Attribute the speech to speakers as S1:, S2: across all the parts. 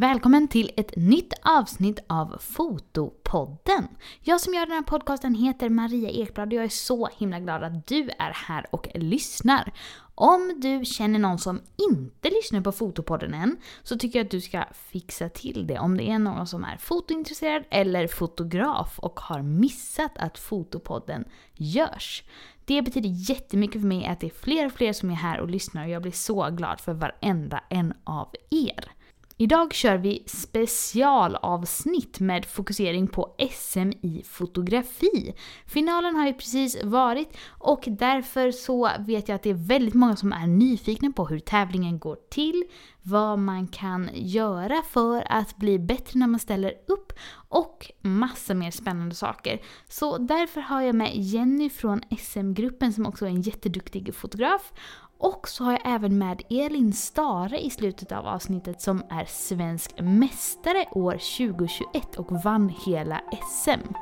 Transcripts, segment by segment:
S1: Välkommen till ett nytt avsnitt av Fotopodden. Jag som gör den här podcasten heter Maria Ekblad och jag är så himla glad att du är här och lyssnar. Om du känner någon som inte lyssnar på Fotopodden än så tycker jag att du ska fixa till det. Om det är någon som är fotointresserad eller fotograf och har missat att Fotopodden görs. Det betyder jättemycket för mig att det är fler och fler som är här och lyssnar och jag blir så glad för varenda en av er. Idag kör vi specialavsnitt med fokusering på SM i fotografi. Finalen har ju precis varit och därför så vet jag att det är väldigt många som är nyfikna på hur tävlingen går till, vad man kan göra för att bli bättre när man ställer upp och massa mer spännande saker. Så därför har jag med Jenny från SM-gruppen som också är en jätteduktig fotograf och så har jag även med Elin Stare i slutet av avsnittet som är svensk mästare år 2021 och vann hela SM.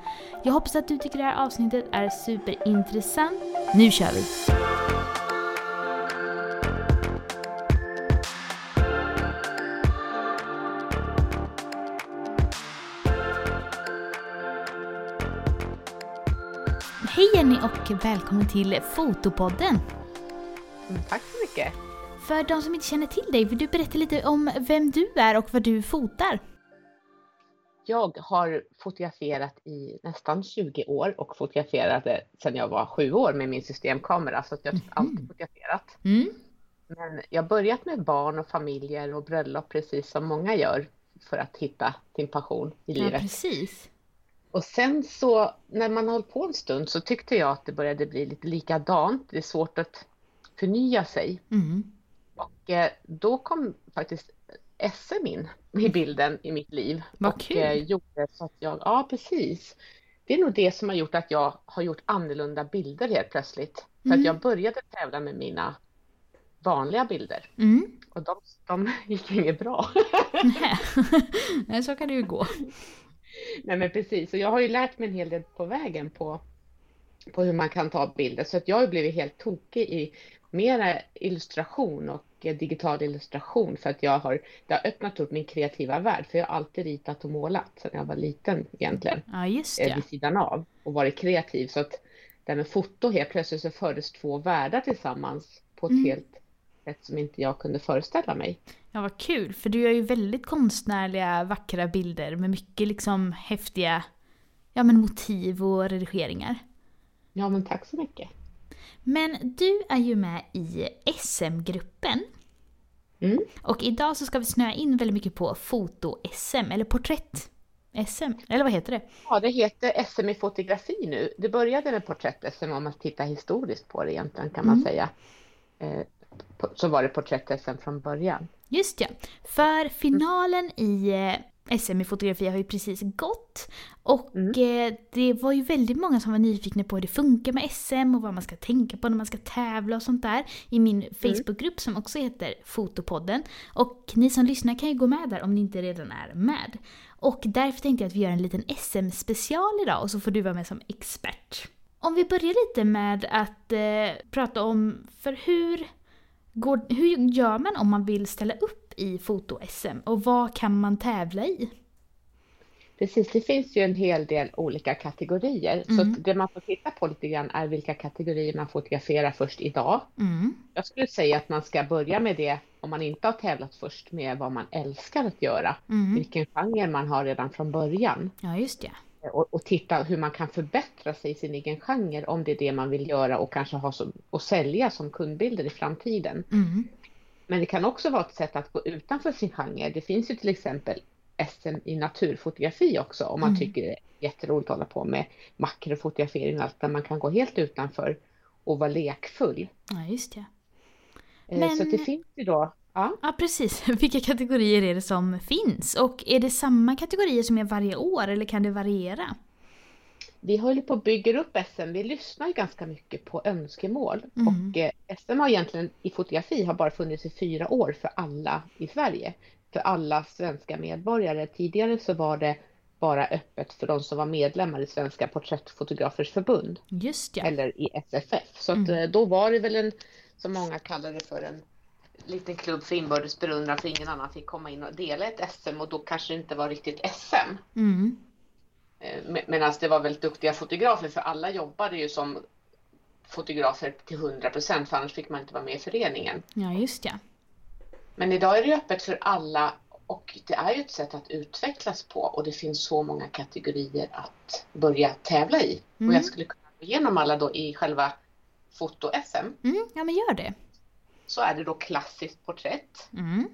S1: Jag hoppas att du tycker det här avsnittet är superintressant. Nu kör vi! Hej Jenny och välkommen till Fotopodden!
S2: Mm, tack så mycket!
S1: För de som inte känner till dig, vill du berätta lite om vem du är och vad du fotar?
S2: Jag har fotograferat i nästan 20 år och fotograferade sedan jag var sju år med min systemkamera, så att jag har mm. alltid fotograferat. Mm. Men jag har börjat med barn och familjer och bröllop precis som många gör för att hitta sin passion i livet. Ja,
S1: precis.
S2: Och sen så när man har hållit på en stund så tyckte jag att det började bli lite likadant. Det är svårt att förnya sig. Mm. Och eh, då kom faktiskt SM in i bilden i mitt liv.
S1: Vad
S2: och,
S1: kul!
S2: Eh, gjorde så att jag, ja precis. Det är nog det som har gjort att jag har gjort annorlunda bilder helt plötsligt. För mm. att jag började tävla med mina vanliga bilder. Mm. Och de, de gick inget bra.
S1: Nej, så kan det ju gå.
S2: Nej men precis, och jag har ju lärt mig en hel del på vägen på, på hur man kan ta bilder. Så att jag har blivit helt tokig i mera illustration och digital illustration för att jag har, det har öppnat upp min kreativa värld för jag har alltid ritat och målat sedan jag var liten egentligen.
S1: Ja, just det.
S2: Vid sidan av och varit kreativ så att det här med foto helt plötsligt så fördes två världar tillsammans på ett mm. helt sätt som inte jag kunde föreställa mig.
S1: Ja, vad kul, för du gör ju väldigt konstnärliga, vackra bilder med mycket liksom häftiga ja, men motiv och redigeringar.
S2: Ja, men tack så mycket.
S1: Men du är ju med i SM-gruppen. Mm. Och idag så ska vi snöa in väldigt mycket på foto-SM, eller porträtt-SM, eller vad heter det?
S2: Ja, det heter SM i fotografi nu. Det började med porträtt-SM om man tittar historiskt på det egentligen kan man mm. säga. Eh, så var det porträtt-SM från början.
S1: Just ja. För finalen i eh, SM i fotografi har ju precis gått. Och mm. eh, det var ju väldigt många som var nyfikna på hur det funkar med SM och vad man ska tänka på när man ska tävla och sånt där. I min mm. Facebookgrupp som också heter Fotopodden. Och ni som lyssnar kan ju gå med där om ni inte redan är med. Och därför tänkte jag att vi gör en liten SM-special idag och så får du vara med som expert. Om vi börjar lite med att eh, prata om, för hur Går, hur gör man om man vill ställa upp i foto-SM och vad kan man tävla i?
S2: Precis, det finns ju en hel del olika kategorier. Mm. Så det man får titta på lite grann är vilka kategorier man fotograferar först idag. Mm. Jag skulle säga att man ska börja med det om man inte har tävlat först med vad man älskar att göra. Mm. Vilken genre man har redan från början.
S1: Ja, just det
S2: och, och, titta hur man kan förbättra sig i sin egen genre om det är det man vill göra och kanske ha som, och sälja som kundbilder i framtiden. Mm. Men det kan också vara ett sätt att gå utanför sin genre. Det finns ju till exempel SM i naturfotografi också om man mm. tycker det är jätteroligt att hålla på med makrofotografering och allt där man kan gå helt utanför och vara lekfull.
S1: Ja, just det.
S2: Eh, Men... Så det finns ju då
S1: Ja. ja, precis. Vilka kategorier är det som finns? Och är det samma kategorier som är varje år eller kan det variera?
S2: Vi håller på att bygga upp SM. Vi lyssnar ganska mycket på önskemål. Mm. Och eh, SM har egentligen i fotografi har bara funnits i fyra år för alla i Sverige. För alla svenska medborgare. Tidigare så var det bara öppet för de som var medlemmar i Svenska Porträttfotografers förbund.
S1: Just ja.
S2: Eller i SFF. Så att, mm. Eh, då var det väl en, som många kallar det för en liten klubb för inbördes beundran för ingen annan fick komma in och dela ett SM och då kanske det inte var riktigt SM. Mm. Eh, Medan det var väldigt duktiga fotografer för alla jobbade ju som fotografer till 100 procent för annars fick man inte vara med i föreningen.
S1: Ja, just ja.
S2: Men idag är det öppet för alla och det är ju ett sätt att utvecklas på och det finns så många kategorier att börja tävla i. Mm. Och jag skulle kunna gå igenom alla då i själva foto-SM.
S1: Mm, ja men gör det.
S2: Så är det då klassiskt porträtt. Mm.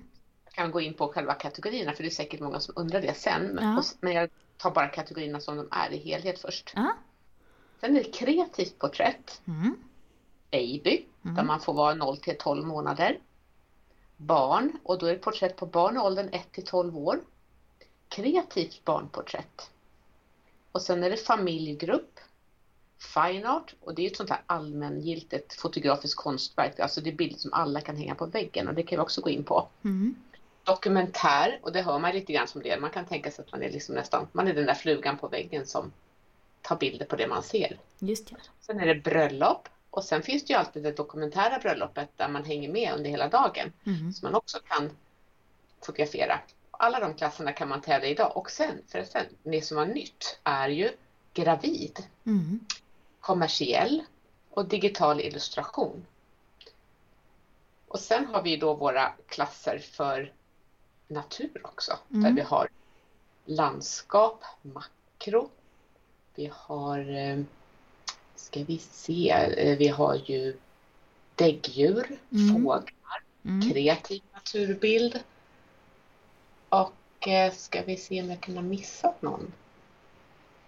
S2: Jag kan gå in på själva kategorierna för det är säkert många som undrar det sen. Ja. Men jag tar bara kategorierna som de är i helhet först. Ja. Sen är det kreativt porträtt. Mm. Baby, mm. där man får vara 0 till 12 månader. Barn, och då är det porträtt på barn i åldern 1 till 12 år. Kreativt barnporträtt. Och sen är det familjegrupp. Fine art, och det är ett sånt här allmängiltigt fotografiskt konstverk. Alltså det är bilder som alla kan hänga på väggen och det kan vi också gå in på. Mm. Dokumentär, och det hör man lite grann som det. Man kan tänka sig att man är liksom nästan, man är den där flugan på väggen som tar bilder på det man ser.
S1: Just det.
S2: Sen är det bröllop och sen finns det ju alltid det dokumentära bröllopet där man hänger med under hela dagen. Mm. Som man också kan fotografera. Alla de klasserna kan man tävla idag och sen, förresten, det som var nytt är ju gravid, mm. kommersiell och digital illustration. Och sen har vi då våra klasser för natur också, mm. där vi har landskap, makro, vi har, eh, ska vi se, eh, vi har ju däggdjur, mm. fåglar, mm. kreativ naturbild. Och eh, ska vi se om jag kan ha missat någon.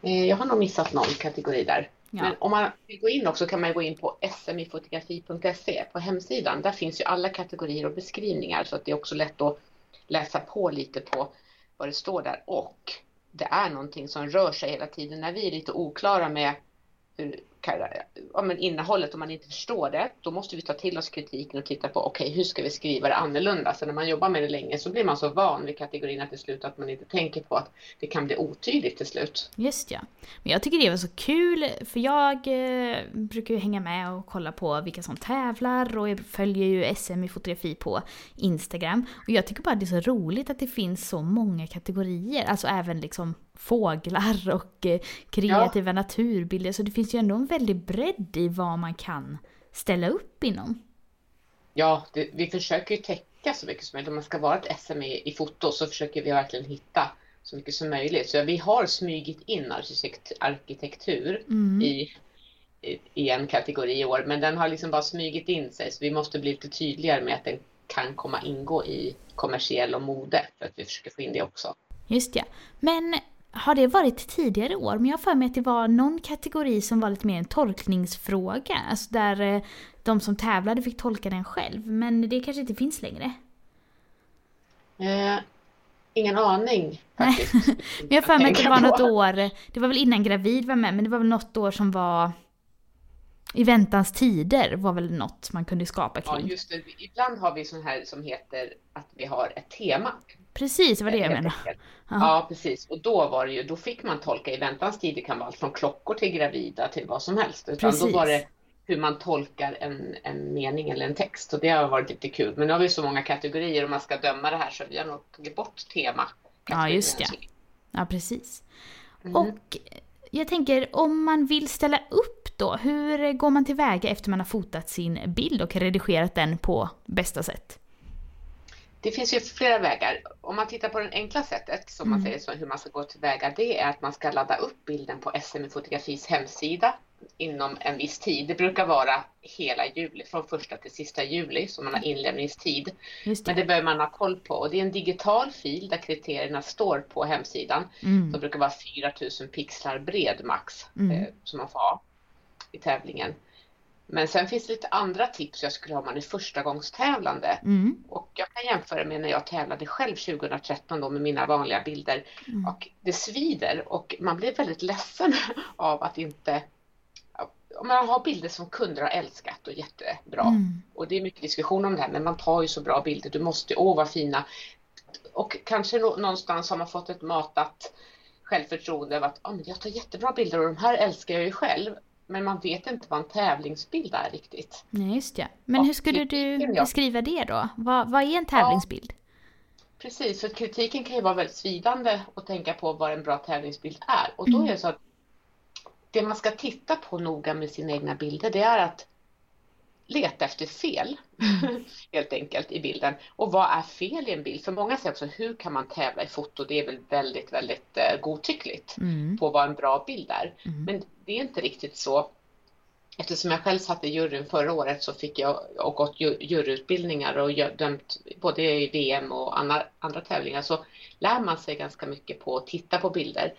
S2: Jag har nog missat någon kategori där. Ja. Men om man vill gå in också kan man gå in på smifotografi.se på hemsidan. Där finns ju alla kategorier och beskrivningar så att det är också lätt att läsa på lite på vad det står där. Och det är någonting som rör sig hela tiden. När vi är lite oklara med hur, ja, men innehållet, om man inte förstår det, då måste vi ta till oss kritiken och titta på okej, okay, hur ska vi skriva det annorlunda? Så när man jobbar med det länge så blir man så van vid kategorierna till slut att man inte tänker på att det kan bli otydligt till slut.
S1: Just ja. Men jag tycker det var så kul, för jag eh, brukar ju hänga med och kolla på vilka som tävlar och jag följer ju SM i fotografi på Instagram. Och jag tycker bara det är så roligt att det finns så många kategorier, alltså även liksom fåglar och eh, kreativa ja. naturbilder. Så det finns ju ändå en väldig bredd i vad man kan ställa upp inom.
S2: Ja, det, vi försöker ju täcka så mycket som möjligt. Om man ska vara ett SM i, foto så försöker vi verkligen hitta så mycket som möjligt. Så vi har smygit in arkitekt, arkitektur mm. i, i, i, en kategori i år, men den har liksom bara smygit in sig. Så vi måste bli lite tydligare med att den kan komma ingå i kommersiell och mode för att vi försöker få in det också.
S1: Just ja. Men har det varit tidigare år? Men jag har för mig att det var någon kategori som var lite mer en tolkningsfråga. Alltså där eh, de som tävlade fick tolka den själv. Men det kanske inte finns längre?
S2: Eh, ingen aning faktiskt.
S1: men jag har för mig att det var något år, det var väl innan gravid var med, men det var väl något år som var i väntans tider var väl något man kunde skapa kring.
S2: Ja, just det. Ibland har vi sån här som heter att vi har ett tema.
S1: Precis, det var det jag menade.
S2: Ja, precis. Och då var det ju, då fick man tolka i väntans tid. Det kan vara allt från klockor till gravida till vad som helst. Utan precis. då var det hur man tolkar en, en mening eller en text. Och det har varit lite kul. Men nu har vi så många kategorier och man ska döma det här så vi har nog tagit bort tema.
S1: Ja, just det. Ja, precis. Mm. Och jag tänker, om man vill ställa upp då, hur går man tillväga efter man har fotat sin bild och redigerat den på bästa sätt?
S2: Det finns ju flera vägar. Om man tittar på det enkla sättet, som man mm. säger så, hur man ska gå tillväga, det är att man ska ladda upp bilden på SME Fotografis hemsida inom en viss tid. Det brukar vara hela juli, från första till sista juli, som man har inlämningstid. Det. Men det behöver man ha koll på och det är en digital fil där kriterierna står på hemsidan. Mm. Som brukar vara 4000 pixlar bred max, mm. eh, som man får ha i tävlingen. Men sen finns det lite andra tips jag skulle ha om man är förstagångstävlande. Mm. Och jag kan jämföra med när jag tävlade själv 2013 då med mina vanliga bilder. Mm. Och det svider och man blir väldigt ledsen av att inte om man har bilder som kunder har älskat och jättebra. Mm. Och det är mycket diskussion om det här, men man tar ju så bra bilder. Du måste, åh vad fina. Och kanske någonstans har man fått ett matat självförtroende av att ah, men jag tar jättebra bilder och de här älskar jag ju själv. Men man vet inte vad en tävlingsbild är riktigt.
S1: Nej, just det. Men och hur skulle du beskriva det då? Vad, vad är en tävlingsbild? Ja,
S2: precis, för kritiken kan ju vara väldigt svidande att tänka på vad en bra tävlingsbild är. Och då mm. är det så att det man ska titta på noga med sina egna bilder, det är att leta efter fel mm. helt enkelt i bilden. Och vad är fel i en bild? För många säger också hur kan man tävla i foto? Det är väl väldigt, väldigt eh, godtyckligt mm. på vad en bra bild är. Mm. Men det är inte riktigt så. Eftersom jag själv satt i juryn förra året så fick jag och gått juryutbildningar och dömt både i VM och andra, andra tävlingar så lär man sig ganska mycket på att titta på bilder.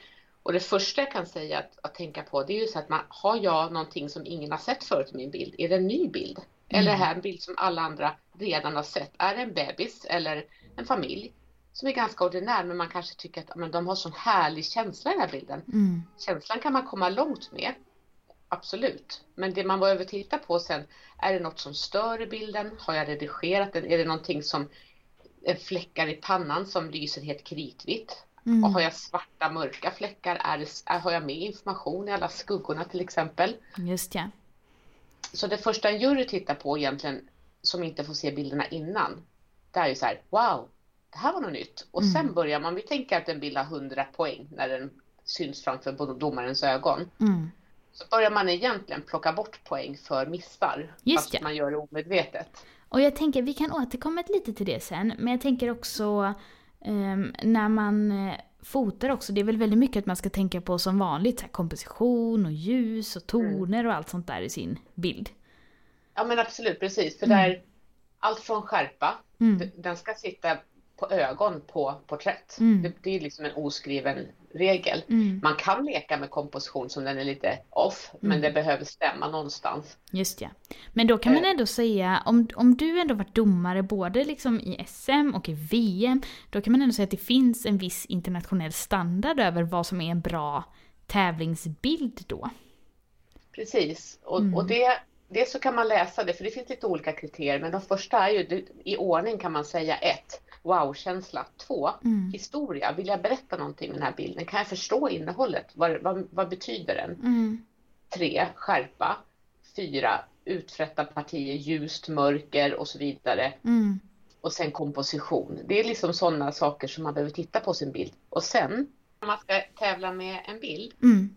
S2: Och det första jag kan säga att, att tänka på det är ju så att man, har jag någonting som ingen har sett förut i min bild? Är det en ny bild? Mm. Eller är det här en bild som alla andra redan har sett? Är det en bebis eller en familj? Som är ganska ordinär men man kanske tycker att men, de har sån härlig känsla i den här bilden. Mm. Känslan kan man komma långt med. Absolut. Men det man behöver titta på sen, är det något som stör i bilden? Har jag redigerat den? Är det någonting som fläckar i pannan som lyser helt kritvitt? Mm. Och har jag svarta mörka fläckar, är det, är, har jag med information i alla skuggorna till exempel?
S1: Just ja.
S2: Så det första en jury tittar på egentligen, som inte får se bilderna innan, det är ju så här, wow, det här var något nytt. Och mm. sen börjar man, vi tänker att en bild har 100 poäng när den syns framför domarens ögon. Mm. Så börjar man egentligen plocka bort poäng för missar, Just fast ja. man gör det omedvetet.
S1: Och jag tänker, vi kan återkomma lite till det sen, men jag tänker också när man uh, fotar också, det är väl väldigt mycket att man ska tänka på som vanligt, här, komposition och ljus och toner mm. och allt sånt där i sin bild.
S2: Ja men absolut, precis. För mm. där, allt från skärpa, mm. den ska sitta på ögon på porträtt. Mm. Det, det, är liksom en oskriven regel. Mm. Man kan leka med komposition som den är lite off, mm. men det behöver stämma någonstans.
S1: Just ja. Men då kan man eh. ändå säga, om, om du ändå varit domare både liksom i SM och i VM, då kan man ändå säga att det finns en viss internationell standard över vad som är en bra tävlingsbild då.
S2: Precis, och, mm. och det Dels så kan man läsa det, för det finns lite olika kriterier, men de första är ju i ordning kan man säga ett wow-känsla. Två, mm. historia. Vill jag berätta någonting med den här bilden? Kan jag förstå innehållet? Vad, vad, vad betyder den? Mm. Tre, skärpa. Fyra, utfrätta partier, ljust, mörker och så vidare. Mm. Och sen komposition. Det är liksom sådana saker som man behöver titta på sin bild. Och sen, när man ska tävla med en bild, mm.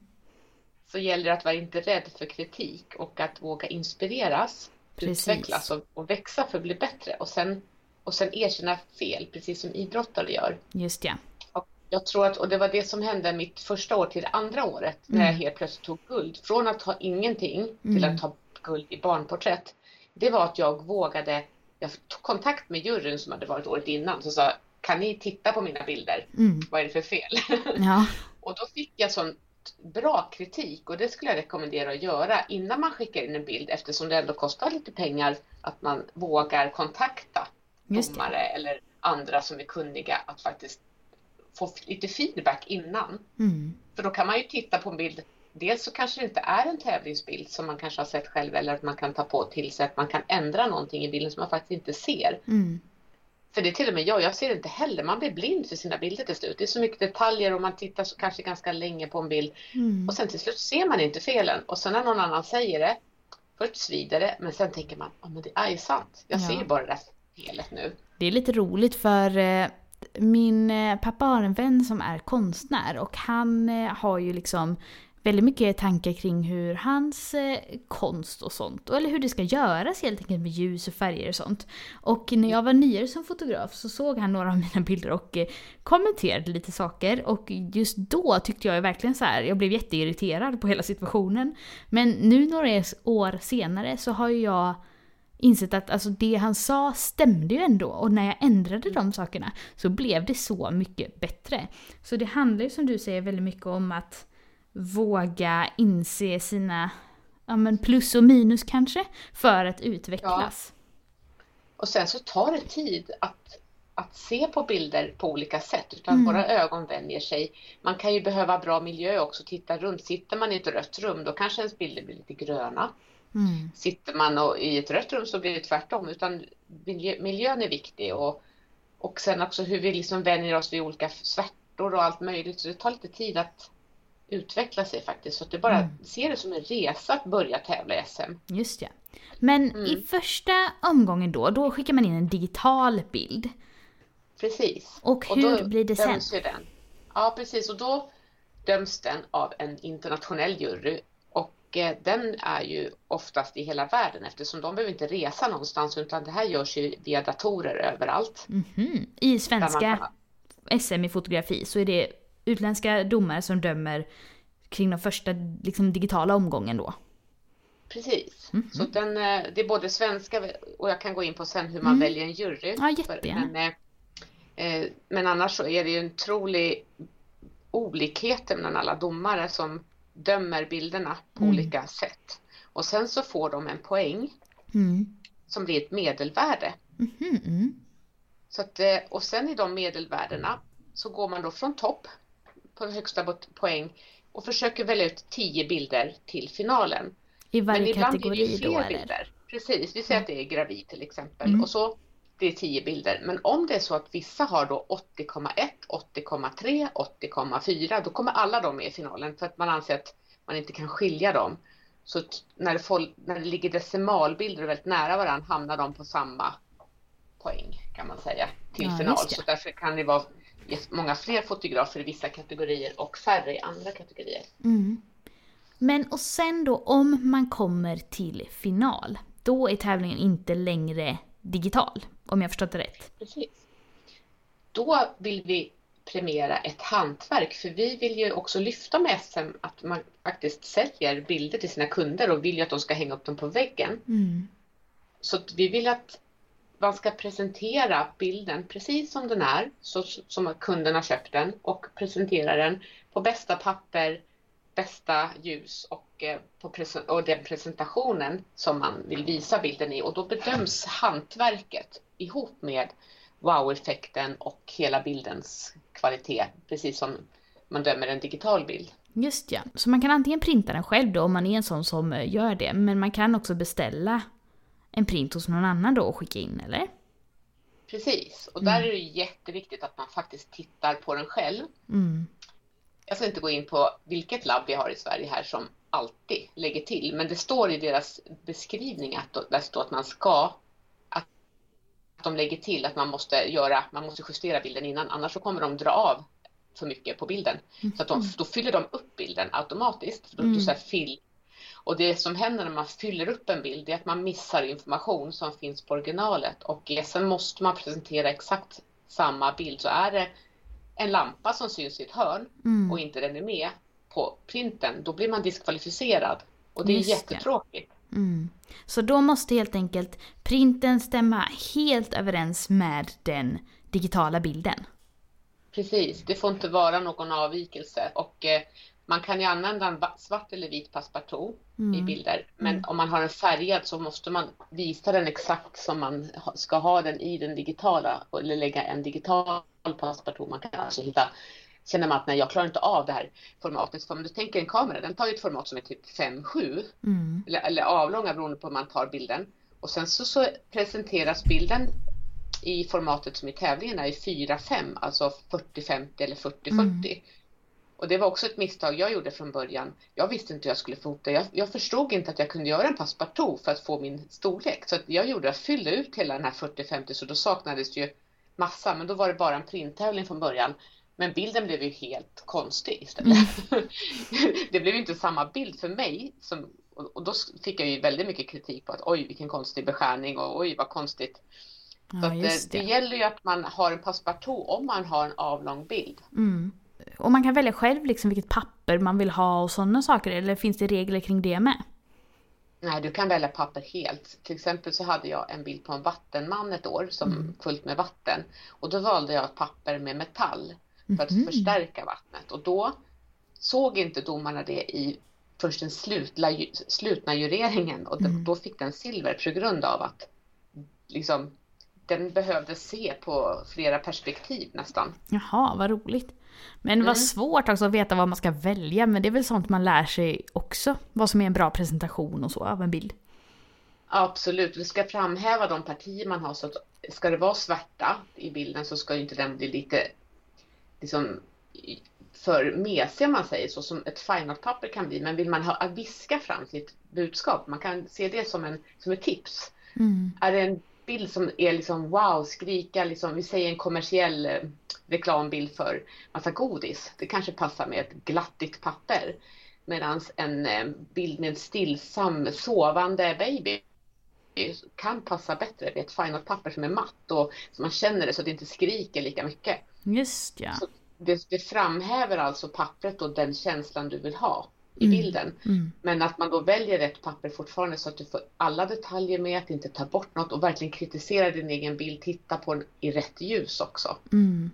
S2: så gäller det att vara inte rädd för kritik och att våga inspireras, Precis. utvecklas och, och växa för att bli bättre. Och sen och sen erkänna fel, precis som idrottare gör.
S1: Just ja.
S2: Och jag tror att, och det var det som hände mitt första år till det andra året, mm. när jag helt plötsligt tog guld. Från att ha ingenting till mm. att ta guld i barnporträtt. Det var att jag vågade, jag tog kontakt med juryn som hade varit året innan, så sa kan ni titta på mina bilder? Mm. Vad är det för fel? Ja. och då fick jag sån bra kritik och det skulle jag rekommendera att göra innan man skickar in en bild eftersom det ändå kostar lite pengar att man vågar kontakta domare eller andra som är kunniga att faktiskt få lite feedback innan. Mm. För då kan man ju titta på en bild. Dels så kanske det inte är en tävlingsbild som man kanske har sett själv eller att man kan ta på till sig att man kan ändra någonting i bilden som man faktiskt inte ser. Mm. För det är till och med jag, jag ser det inte heller. Man blir blind för sina bilder till slut. Det är så mycket detaljer och man tittar så kanske ganska länge på en bild. Mm. Och sen till slut ser man inte felen. Och sen när någon annan säger det, först svider det, men sen tänker man, ja oh, men det är sant. Jag ja. ser bara det spelet nu.
S1: Det är lite roligt för eh, min eh, pappa har en vän som är konstnär och han eh, har ju liksom väldigt mycket tankar kring hur hans konst och sånt, eller hur det ska göras helt enkelt med ljus och färger och sånt. Och när jag var nyare som fotograf så såg han några av mina bilder och kommenterade lite saker. Och just då tyckte jag verkligen så här, jag blev jätteirriterad på hela situationen. Men nu några år senare så har ju jag insett att alltså, det han sa stämde ju ändå och när jag ändrade de sakerna så blev det så mycket bättre. Så det handlar ju som du säger väldigt mycket om att våga inse sina ja, men plus och minus kanske för att utvecklas. Ja.
S2: Och sen så tar det tid att, att se på bilder på olika sätt utan mm. våra ögon vänjer sig. Man kan ju behöva bra miljö också, titta runt. Sitter man i ett rött rum då kanske ens bilder blir lite gröna. Mm. Sitter man och, i ett rött rum så blir det tvärtom. Utan miljö, miljön är viktig och, och sen också hur vi liksom vänjer oss vid olika svärtor och allt möjligt. Så det tar lite tid att utveckla sig faktiskt. Så att det bara mm. ser det som en resa att börja tävla i SM.
S1: Just ja. Men mm. i första omgången då, då skickar man in en digital bild.
S2: Precis.
S1: Och hur och blir det sen?
S2: Den. Ja precis och då döms den av en internationell jury den är ju oftast i hela världen eftersom de behöver inte resa någonstans utan det här görs ju via datorer överallt.
S1: Mm -hmm. I svenska SM i fotografi så är det utländska domare som dömer kring den första liksom, digitala omgången då.
S2: Precis, mm -hmm. så den, eh, det är både svenska och jag kan gå in på sen hur man mm. väljer en jury.
S1: Ja, jättegärna.
S2: Men, eh, eh, men annars så är det ju en otrolig olikhet mellan alla domare som dömer bilderna på mm. olika sätt. Och sen så får de en poäng mm. som blir ett medelvärde.
S1: Mm.
S2: Så att, och sen i de medelvärdena så går man då från topp på högsta poäng och försöker välja ut tio bilder till finalen.
S1: I varje Men ibland kategori blir det fler då,
S2: bilder. Precis, vi säger att det är gravid till exempel mm. och så det är tio bilder. Men om det är så att vissa har då 80,1, 80,3, 80,4 då kommer alla de med i finalen för att man anser att man inte kan skilja dem. Så när det, när det ligger decimalbilder väldigt nära varandra hamnar de på samma poäng kan man säga till ja, final. Så därför kan det vara många fler fotografer i vissa kategorier och färre i andra kategorier.
S1: Mm. Men och sen då om man kommer till final, då är tävlingen inte längre digital, om jag förstått det rätt?
S2: Precis. Då vill vi premiera ett hantverk, för vi vill ju också lyfta med SM att man faktiskt säljer bilder till sina kunder och vill ju att de ska hänga upp dem på väggen.
S1: Mm.
S2: Så vi vill att man ska presentera bilden precis som den är, så som kunden har köpt den och presentera den på bästa papper, bästa ljus och, eh, på och den presentationen som man vill visa bilden i och då bedöms hantverket ihop med wow-effekten och hela bildens kvalitet, precis som man dömer en digital bild.
S1: Just ja, så man kan antingen printa den själv då om man är en sån som eh, gör det, men man kan också beställa en print hos någon annan då och skicka in, eller?
S2: Precis, och där mm. är det jätteviktigt att man faktiskt tittar på den själv.
S1: Mm.
S2: Jag ska inte gå in på vilket labb vi har i Sverige här som alltid lägger till, men det står i deras beskrivning att det står att man ska de lägger till att man måste göra, man måste justera bilden innan, annars så kommer de dra av för mycket på bilden. Mm. Så att de, mm. då fyller de upp bilden automatiskt. Mm. då så fill och det som händer när man fyller upp en bild är att man missar information som finns på originalet och sen måste man presentera exakt samma bild. Så är det en lampa som syns i ett hörn mm. och inte den är med på printen, då blir man diskvalificerad. Och det är Just jättetråkigt.
S1: Mm. Så då måste helt enkelt printen stämma helt överens med den digitala bilden?
S2: Precis, det får inte vara någon avvikelse och eh, man kan ju använda en svart eller vit passepartout mm. i bilder, men mm. om man har en färgad så måste man visa den exakt som man ska ha den i den digitala eller lägga en digital passepartout. Man kan alltså hitta känner man att nej, jag klarar inte av det här formatet. För om du tänker en kamera, den tar ju ett format som är typ 5-7
S1: mm.
S2: eller, eller avlånga beroende på hur man tar bilden. Och sen så, så presenteras bilden i formatet som i tävlingen är 4-5, alltså 40-50 eller 40-40. Mm. Och det var också ett misstag jag gjorde från början. Jag visste inte hur jag skulle fota. Jag, jag förstod inte att jag kunde göra en passepartout för att få min storlek. Så jag gjorde, jag fyllde ut hela den här 40-50 så då saknades ju massa. Men då var det bara en printtävling från början. Men bilden blev ju helt konstig istället. Mm. det blev inte samma bild för mig. Som, och då fick jag ju väldigt mycket kritik på att oj vilken konstig beskärning och oj vad konstigt. Ja, så det. det. det. gäller ju att man har en passepartout om man har en avlång bild.
S1: Mm. Och man kan välja själv liksom vilket papper man vill ha och sådana saker, eller finns det regler kring det med?
S2: Nej, du kan välja papper helt. Till exempel så hade jag en bild på en vattenman ett år som mm. fullt med vatten. Och då valde jag ett papper med metall för att mm. förstärka vattnet. Och då såg inte domarna det i först den slutla, slutna jureringen och mm. då fick den silver på grund av att liksom, den behövde se på flera perspektiv nästan.
S1: Jaha, vad roligt. Men mm. vad svårt också att veta vad man ska välja, men det är väl sånt man lär sig också? Vad som är en bra presentation och så av en bild.
S2: Absolut, vi ska framhäva de partier man har. Så att ska det vara svarta i bilden så ska inte den bli lite liksom, för mesiga man säger så som ett fine-art-papper kan bli. Men vill man ha, viska fram sitt budskap, man kan se det som, en, som ett tips. Mm. Är det en bild som är liksom wow, skrika, liksom, vi säger en kommersiell eh, reklambild för massa godis. Det kanske passar med ett glattigt papper. Medan en eh, bild med en stillsam sovande baby kan passa bättre. Det är ett fine papper som är matt och så man känner det så att det inte skriker lika mycket.
S1: Just ja. Så
S2: det, det framhäver alltså pappret och den känslan du vill ha i mm. bilden. Mm. Men att man då väljer rätt papper fortfarande så att du får alla detaljer med, att inte ta bort något och verkligen kritisera din egen bild, titta på den i rätt ljus också.
S1: Mm.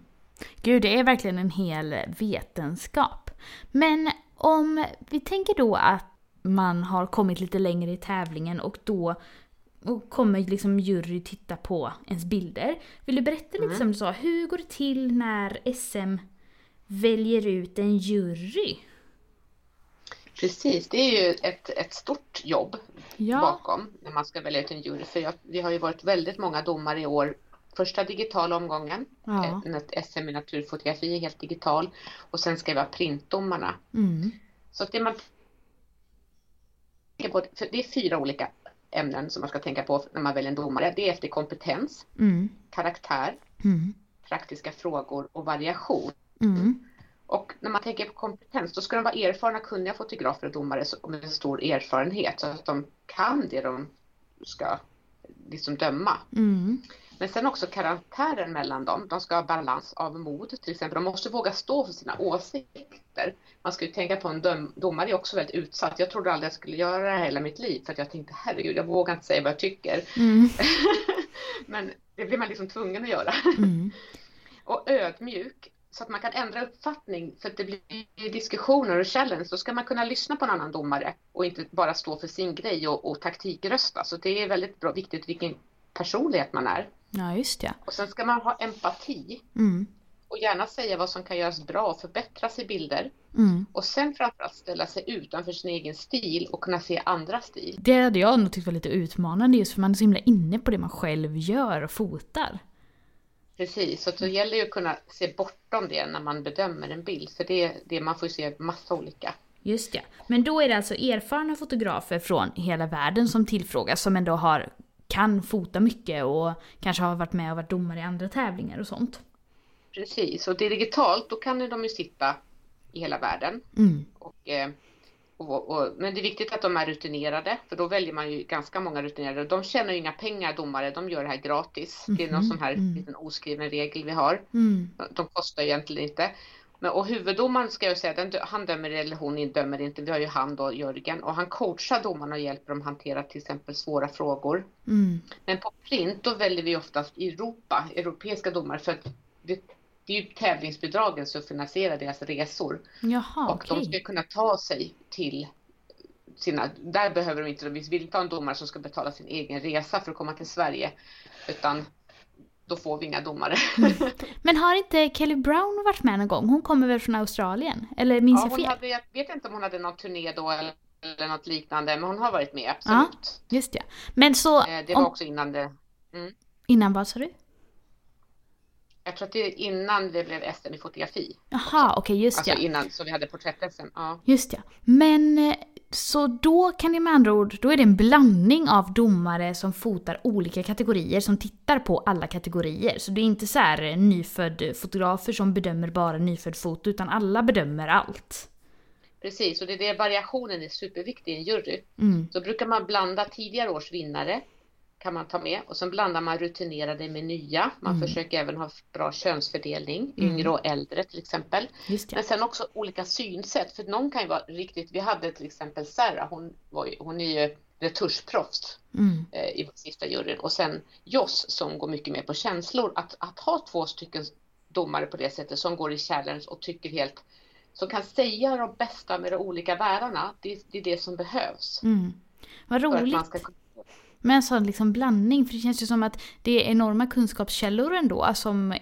S1: Gud, det är verkligen en hel vetenskap. Men om vi tänker då att man har kommit lite längre i tävlingen och då och kommer liksom jury titta på ens bilder. Vill du berätta lite mm. som du sa, hur går det till när SM väljer ut en jury?
S2: Precis, det är ju ett, ett stort jobb ja. bakom när man ska välja ut en jury. För jag, vi har ju varit väldigt många domare i år. Första digitala omgången, ja. ett SM i naturfotografi är helt digital och sen ska vi ha printdomarna. Mm. Så det man det är fyra olika ämnen som man ska tänka på när man väljer en domare. Det är efter kompetens, mm. karaktär, mm. praktiska frågor och variation. Mm. Och när man tänker på kompetens, då ska de vara erfarna, kunniga fotografer och domare med stor erfarenhet så att de kan det de ska liksom döma. Men sen också karaktären mellan dem. De ska ha balans av mod till exempel. De måste våga stå för sina åsikter. Man ska ju tänka på en dom domare är också väldigt utsatt. Jag trodde aldrig jag skulle göra det här hela mitt liv för att jag tänkte herregud, jag vågar inte säga vad jag tycker. Mm. Men det blir man liksom tvungen att göra. Mm. och ödmjuk så att man kan ändra uppfattning för att det blir diskussioner och challenge. Då ska man kunna lyssna på en annan domare och inte bara stå för sin grej och, och taktikrösta. Så det är väldigt bra, viktigt vilken personlighet man är.
S1: Ja, just det.
S2: Och sen ska man ha empati. Mm. Och gärna säga vad som kan göras bra och förbättras i bilder. Mm. Och sen framförallt ställa sig utanför sin egen stil och kunna se andra stil.
S1: Det hade jag nog tyckt var lite utmanande just för man är så himla inne på det man själv gör och fotar.
S2: Precis, så det gäller ju att kunna se bortom det när man bedömer en bild. För det, det man får se massa olika.
S1: Just ja. Men då är det alltså erfarna fotografer från hela världen som tillfrågas som ändå har, kan fota mycket och kanske har varit med och varit domare i andra tävlingar och sånt.
S2: Precis, och det är digitalt då kan de ju sitta i hela världen. Mm. Och, eh, och, och, men det är viktigt att de är rutinerade, för då väljer man ju ganska många rutinerade. De tjänar ju inga pengar, domare, de gör det här gratis. Mm. Det är någon mhm, sån här mm. liten oskriven regel vi har. Mm. De kostar egentligen inte. Men, och huvuddomaren ska jag säga, den, han dömer eller hon dömer inte. Vi har ju han då, Jörgen, och han coachar domarna och hjälper dem hantera till exempel svåra frågor. Mm. Men på print då väljer vi oftast Europa, europeiska domare, för att det, det är ju tävlingsbidragen som finansierar deras resor.
S1: Jaha,
S2: och okay. de ska kunna ta sig till sina, där behöver de inte, vi vill inte ha en domare som ska betala sin egen resa för att komma till Sverige. Utan då får vi inga domare.
S1: Men har inte Kelly Brown varit med någon gång? Hon kommer väl från Australien? Eller minns ja, jag fel?
S2: Hade, jag vet inte om hon hade någon turné då eller, eller något liknande, men hon har varit med, absolut.
S1: Ja, just det. Men så...
S2: Eh, det var om... också innan det...
S1: Mm. Innan vad sa du?
S2: Jag tror att det är innan det blev SM i fotografi.
S1: Jaha, okej, okay, just
S2: alltså
S1: ja.
S2: innan, så vi hade porträtt-SM. Ja.
S1: Just ja. Men eh, så då kan det med andra ord, då är det en blandning av domare som fotar olika kategorier, som tittar på alla kategorier. Så det är inte så här eh, nyfödd fotografer som bedömer bara nyfödd foto, utan alla bedömer allt.
S2: Precis, och det är det variationen är superviktig i en jury. Mm. Så brukar man blanda tidigare års vinnare kan man ta med och sen blandar man rutinerade med nya. Man mm. försöker även ha bra könsfördelning, mm. yngre och äldre till exempel. Men sen också olika synsätt, för någon kan ju vara riktigt, vi hade till exempel Sarah, hon, var hon är ju retuschproffs mm. eh, i sista juryn och sen Joss som går mycket mer på känslor. Att, att ha två stycken domare på det sättet som går i challenge och tycker helt som kan säga de bästa med de olika världarna, det, det är det som behövs.
S1: Mm. Vad roligt med en sån liksom blandning. För det känns ju som att det är enorma kunskapskällor ändå som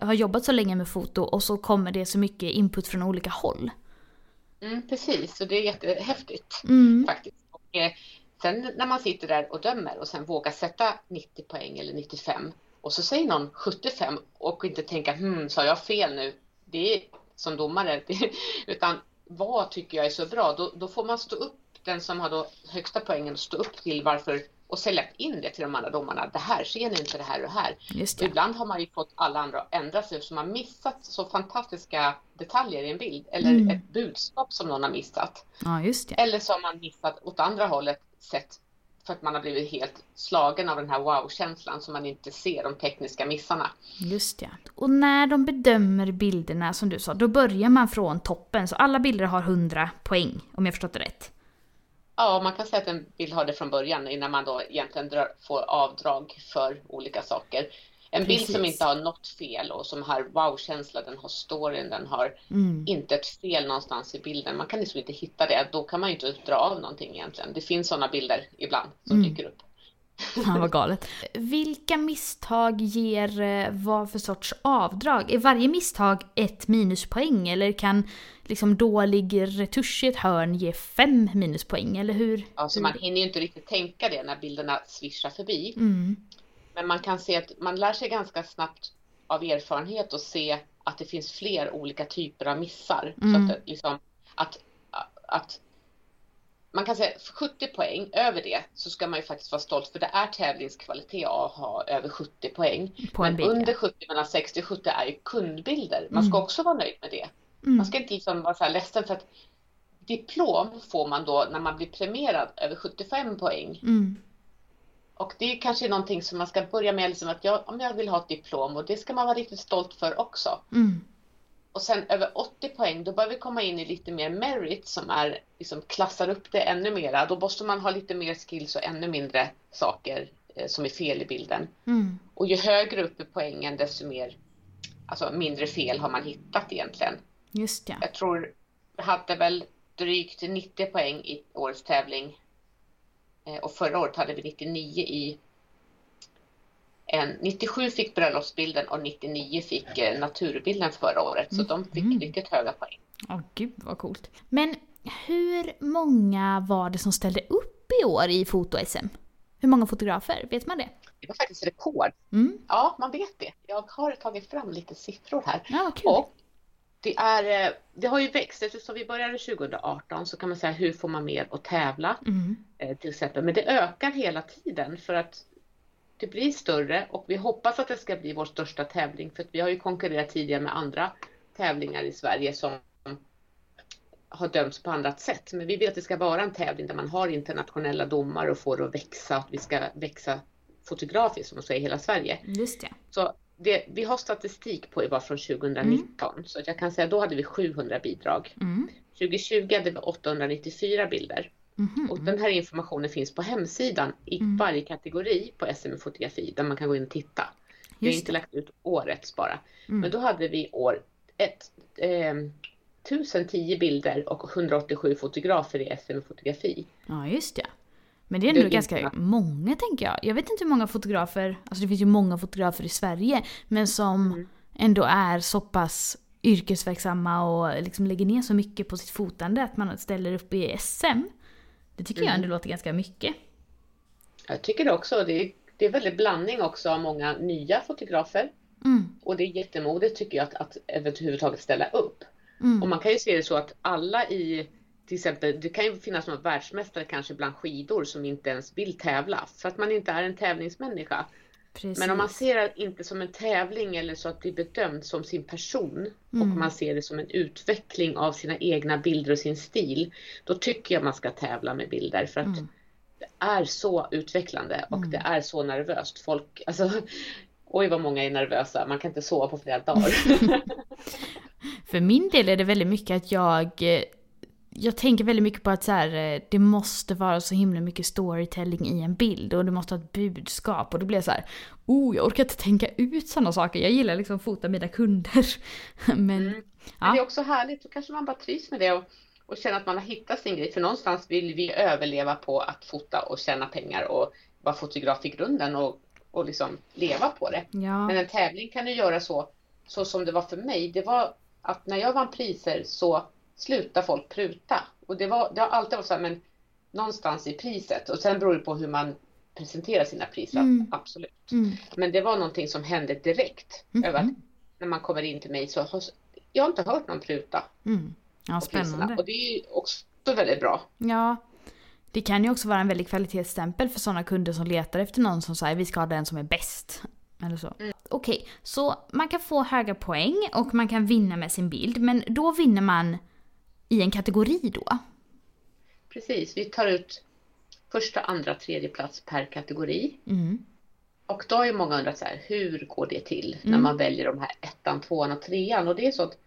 S1: har jobbat så länge med foto och så kommer det så mycket input från olika håll.
S2: Mm, precis, och det är jättehäftigt mm. faktiskt. Och, eh, sen när man sitter där och dömer och sen vågar sätta 90 poäng eller 95 och så säger någon 75 och inte tänka hmm, sa jag fel nu? Det är som domare, utan vad tycker jag är så bra? Då, då får man stå upp, den som har då högsta poängen, stå upp till varför och sälja in det till de andra domarna. Det här, ser ni inte det här och det här? Det. Ibland har man ju fått alla andra att ändra sig så man missat så fantastiska detaljer i en bild eller mm. ett budskap som någon har missat.
S1: Ja.
S2: Eller så har man missat åt andra hållet sett för att man har blivit helt slagen av den här wow-känslan så man inte ser de tekniska missarna.
S1: Just det. Och när de bedömer bilderna som du sa, då börjar man från toppen. Så alla bilder har 100 poäng, om jag förstått det rätt.
S2: Ja, man kan säga att en bild har det från början innan man då egentligen drar, får avdrag för olika saker. En Precis. bild som inte har något fel och som har wow-känsla, den har storyn, den har mm. inte ett fel någonstans i bilden. Man kan liksom inte hitta det. Då kan man ju inte dra av någonting egentligen. Det finns sådana bilder ibland som mm. dyker upp.
S1: Ja, vad galet. Vilka misstag ger eh, vad för sorts avdrag? Är varje misstag ett minuspoäng eller kan liksom dålig retusch i ett hörn ge fem minuspoäng eller hur?
S2: Alltså
S1: hur?
S2: man hinner ju inte riktigt tänka det när bilderna svischar förbi.
S1: Mm.
S2: Men man kan se att man lär sig ganska snabbt av erfarenhet och se att det finns fler olika typer av missar. Mm. Så att, liksom, att, att man kan säga 70 poäng, över det så ska man ju faktiskt vara stolt för det är tävlingskvalitet att ha över 70 poäng. Men bild, under 70, mellan 60 och 70 är ju kundbilder. Man ska mm. också vara nöjd med det. Mm. Man ska inte liksom vara så här ledsen för att diplom får man då när man blir premierad över 75 poäng.
S1: Mm.
S2: Och det är kanske någonting som man ska börja med, liksom att jag, om jag vill ha ett diplom och det ska man vara riktigt stolt för också. Och sen över 80 poäng, då börjar vi komma in i lite mer merit som är, liksom klassar upp det ännu mera. Då måste man ha lite mer skills och ännu mindre saker eh, som är fel i bilden.
S1: Mm.
S2: Och ju högre upp i poängen desto mer, alltså mindre fel har man hittat egentligen.
S1: Just det.
S2: Jag tror vi hade väl drygt 90 poäng i årets tävling. Eh, och förra året hade vi 99 i 97 fick bröllopsbilden och 99 fick eh, naturbilden förra året. Så de fick mm. riktigt höga poäng.
S1: Åh oh, gud vad coolt. Men hur många var det som ställde upp i år i foto-SM? Hur många fotografer? Vet man det?
S2: Det var faktiskt rekord.
S1: Mm.
S2: Ja, man vet det. Jag har tagit fram lite siffror här.
S1: Ja, kul.
S2: Och det, är, eh, det har ju växt. Eftersom vi började 2018 så kan man säga hur får man mer att tävla?
S1: Mm.
S2: Eh, till exempel. Men det ökar hela tiden för att det blir större och vi hoppas att det ska bli vår största tävling för att vi har ju konkurrerat tidigare med andra tävlingar i Sverige som har dömts på annat sätt. Men vi vill att det ska vara en tävling där man har internationella domar och får det att växa, att vi ska växa fotografiskt som säger i hela Sverige.
S1: Just det.
S2: Så det, vi har statistik på det var från 2019 mm. så jag kan säga då hade vi 700 bidrag.
S1: Mm.
S2: 2020 hade vi 894 bilder.
S1: Mm.
S2: Och den här informationen finns på hemsidan i mm. varje kategori på SM fotografi där man kan gå in och titta. vi har inte lagt ut årets bara.
S1: Mm.
S2: Men då hade vi år ett, eh, 1010 bilder och 187 fotografer i SM fotografi.
S1: Ja just det. Men det är ändå det ganska inte. många tänker jag. Jag vet inte hur många fotografer, alltså det finns ju många fotografer i Sverige, men som mm. ändå är så pass yrkesverksamma och liksom lägger ner så mycket på sitt fotande att man ställer upp i SM. Det tycker mm. jag ändå låter ganska mycket.
S2: Jag tycker det också. Det är, det är väldigt blandning också av många nya fotografer.
S1: Mm.
S2: Och det är jättemodigt tycker jag att, att överhuvudtaget ställa upp.
S1: Mm.
S2: Och man kan ju se det så att alla i till exempel, det kan ju finnas någon världsmästare kanske bland skidor som inte ens vill tävla för att man inte är en tävlingsmänniska.
S1: Precis.
S2: Men om man ser det inte som en tävling eller så att bli bedömd som sin person mm. och man ser det som en utveckling av sina egna bilder och sin stil. Då tycker jag man ska tävla med bilder för att mm. det är så utvecklande och mm. det är så nervöst. Folk, alltså, oj vad många är nervösa, man kan inte sova på flera dagar.
S1: för min del är det väldigt mycket att jag eh, jag tänker väldigt mycket på att så här, eh, det måste vara så himla mycket storytelling i en bild och det måste ha ett budskap och då blir jag så här, oh jag orkar inte tänka ut sådana saker. Jag gillar liksom att fota mina kunder. Men, mm.
S2: ja. Men det är också härligt, då kanske man bara trivs med det och, och känner att man har hittat sin grej. För någonstans vill vi överleva på att fota och tjäna pengar och vara fotograf i grunden och, och liksom leva på det.
S1: Ja.
S2: Men en tävling kan du göra så, så som det var för mig. Det var att när jag vann priser så slutar folk pruta. Och det, var, det har alltid varit så här, men någonstans i priset. Och sen beror det på hur man presenterar sina priser,
S1: mm.
S2: absolut.
S1: Mm.
S2: Men det var någonting som hände direkt.
S1: Mm.
S2: Över att när man kommer in till mig så jag har inte hört någon pruta.
S1: Mm. Ja, spännande.
S2: Och det är ju också väldigt bra.
S1: Ja. Det kan ju också vara en väldig kvalitetsstämpel för sådana kunder som letar efter någon som säger vi ska ha den som är bäst. Eller så. Mm. Okej, okay, så man kan få höga poäng och man kan vinna med sin bild. Men då vinner man i en kategori då?
S2: Precis, vi tar ut första, andra, tredje plats per kategori. Mm. Och då har ju många undrat så här, hur går det till mm. när man väljer de här ettan, tvåan och trean? Och det är så att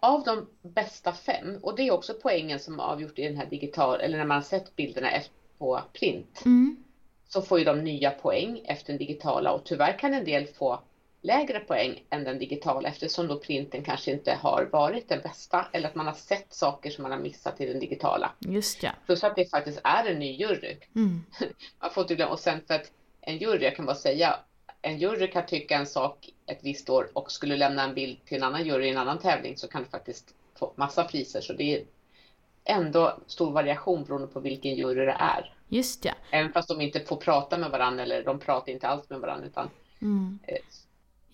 S2: av de bästa fem, och det är också poängen som avgjort i den här digital, eller när man har sett bilderna på print, mm. så får ju de nya poäng efter den digitala och tyvärr kan en del få lägre poäng än den digitala eftersom då printen kanske inte har varit den bästa eller att man har sett saker som man har missat i den digitala.
S1: Just ja.
S2: Plus att det faktiskt är en ny jury. Mm. man får inte glömma, och sen för att en jury, jag kan bara säga, en jury kan tycka en sak ett visst år och skulle lämna en bild till en annan jury i en annan tävling så kan det faktiskt få massa priser. Så det är ändå stor variation beroende på vilken jury det är.
S1: Just ja.
S2: Även fast de inte får prata med varandra eller de pratar inte alls med varandra utan mm.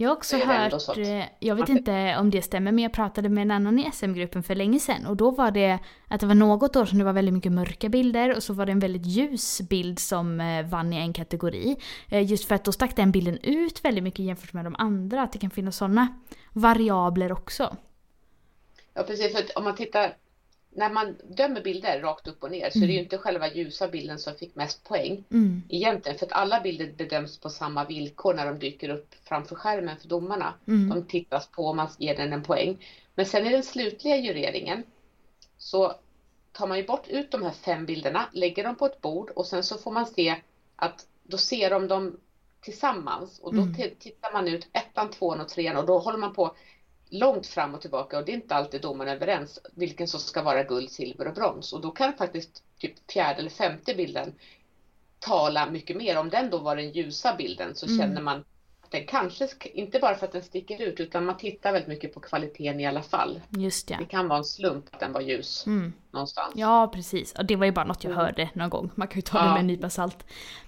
S1: Jag har också hört. Eh, jag vet inte om det stämmer, men jag pratade med en annan i SM-gruppen för länge sedan och då var det att det var något år som det var väldigt mycket mörka bilder och så var det en väldigt ljus bild som eh, vann i en kategori. Eh, just för att då stack den bilden ut väldigt mycket jämfört med de andra, att det kan finnas sådana variabler också.
S2: Ja precis, för om man tittar när man dömer bilder rakt upp och ner så mm. är det ju mm. inte själva ljusa bilden som fick mest poäng mm. egentligen för att alla bilder bedöms på samma villkor när de dyker upp framför skärmen för domarna. Mm. De tittas på och man ger den en poäng. Men sen i den slutliga jureringen så tar man ju bort ut de här fem bilderna, lägger dem på ett bord och sen så får man se att då ser de dem tillsammans och då mm. tittar man ut ettan, tvåan och trean och då håller man på långt fram och tillbaka och det är inte alltid domarna överens vilken som ska vara guld, silver och brons och då kan faktiskt typ fjärde eller femte bilden tala mycket mer. Om den då var den ljusa bilden så mm. känner man den kanske, inte bara för att den sticker ut utan man tittar väldigt mycket på kvaliteten i alla fall.
S1: Just ja.
S2: Det kan vara en slump att den var ljus mm. någonstans.
S1: Ja precis, och det var ju bara något jag mm. hörde någon gång. Man kan ju ta ja. det med en nypa salt.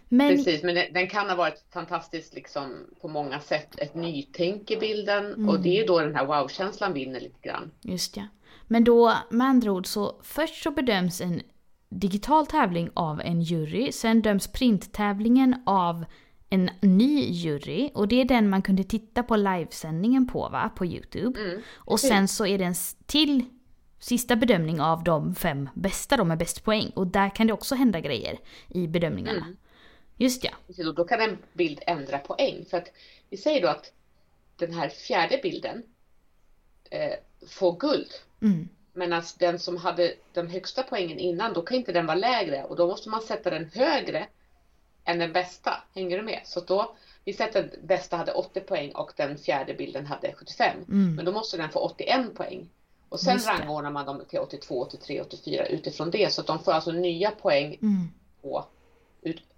S2: Men... Precis, men den kan ha varit fantastiskt liksom på många sätt. Ett nytänk i bilden mm. och det är då den här wow-känslan vinner lite grann.
S1: Just ja. Men då med andra ord så först så bedöms en digital tävling av en jury, sen döms printtävlingen av en ny jury och det är den man kunde titta på livesändningen på va, på Youtube. Mm. Och sen så är det en till sista bedömning av de fem bästa, de med bäst poäng. Och där kan det också hända grejer i bedömningarna. Mm. Just ja.
S2: Och då kan en bild ändra poäng. För att vi säger då att den här fjärde bilden eh, får guld. Mm. Medan den som hade den högsta poängen innan, då kan inte den vara lägre och då måste man sätta den högre än den bästa. Hänger du med? Så då, vi sätter att bästa hade 80 poäng och den fjärde bilden hade 75. Mm. Men då måste den få 81 poäng. Och sen rangordnar man dem till 82, 83, 84 utifrån det. Så att de får alltså nya poäng mm. på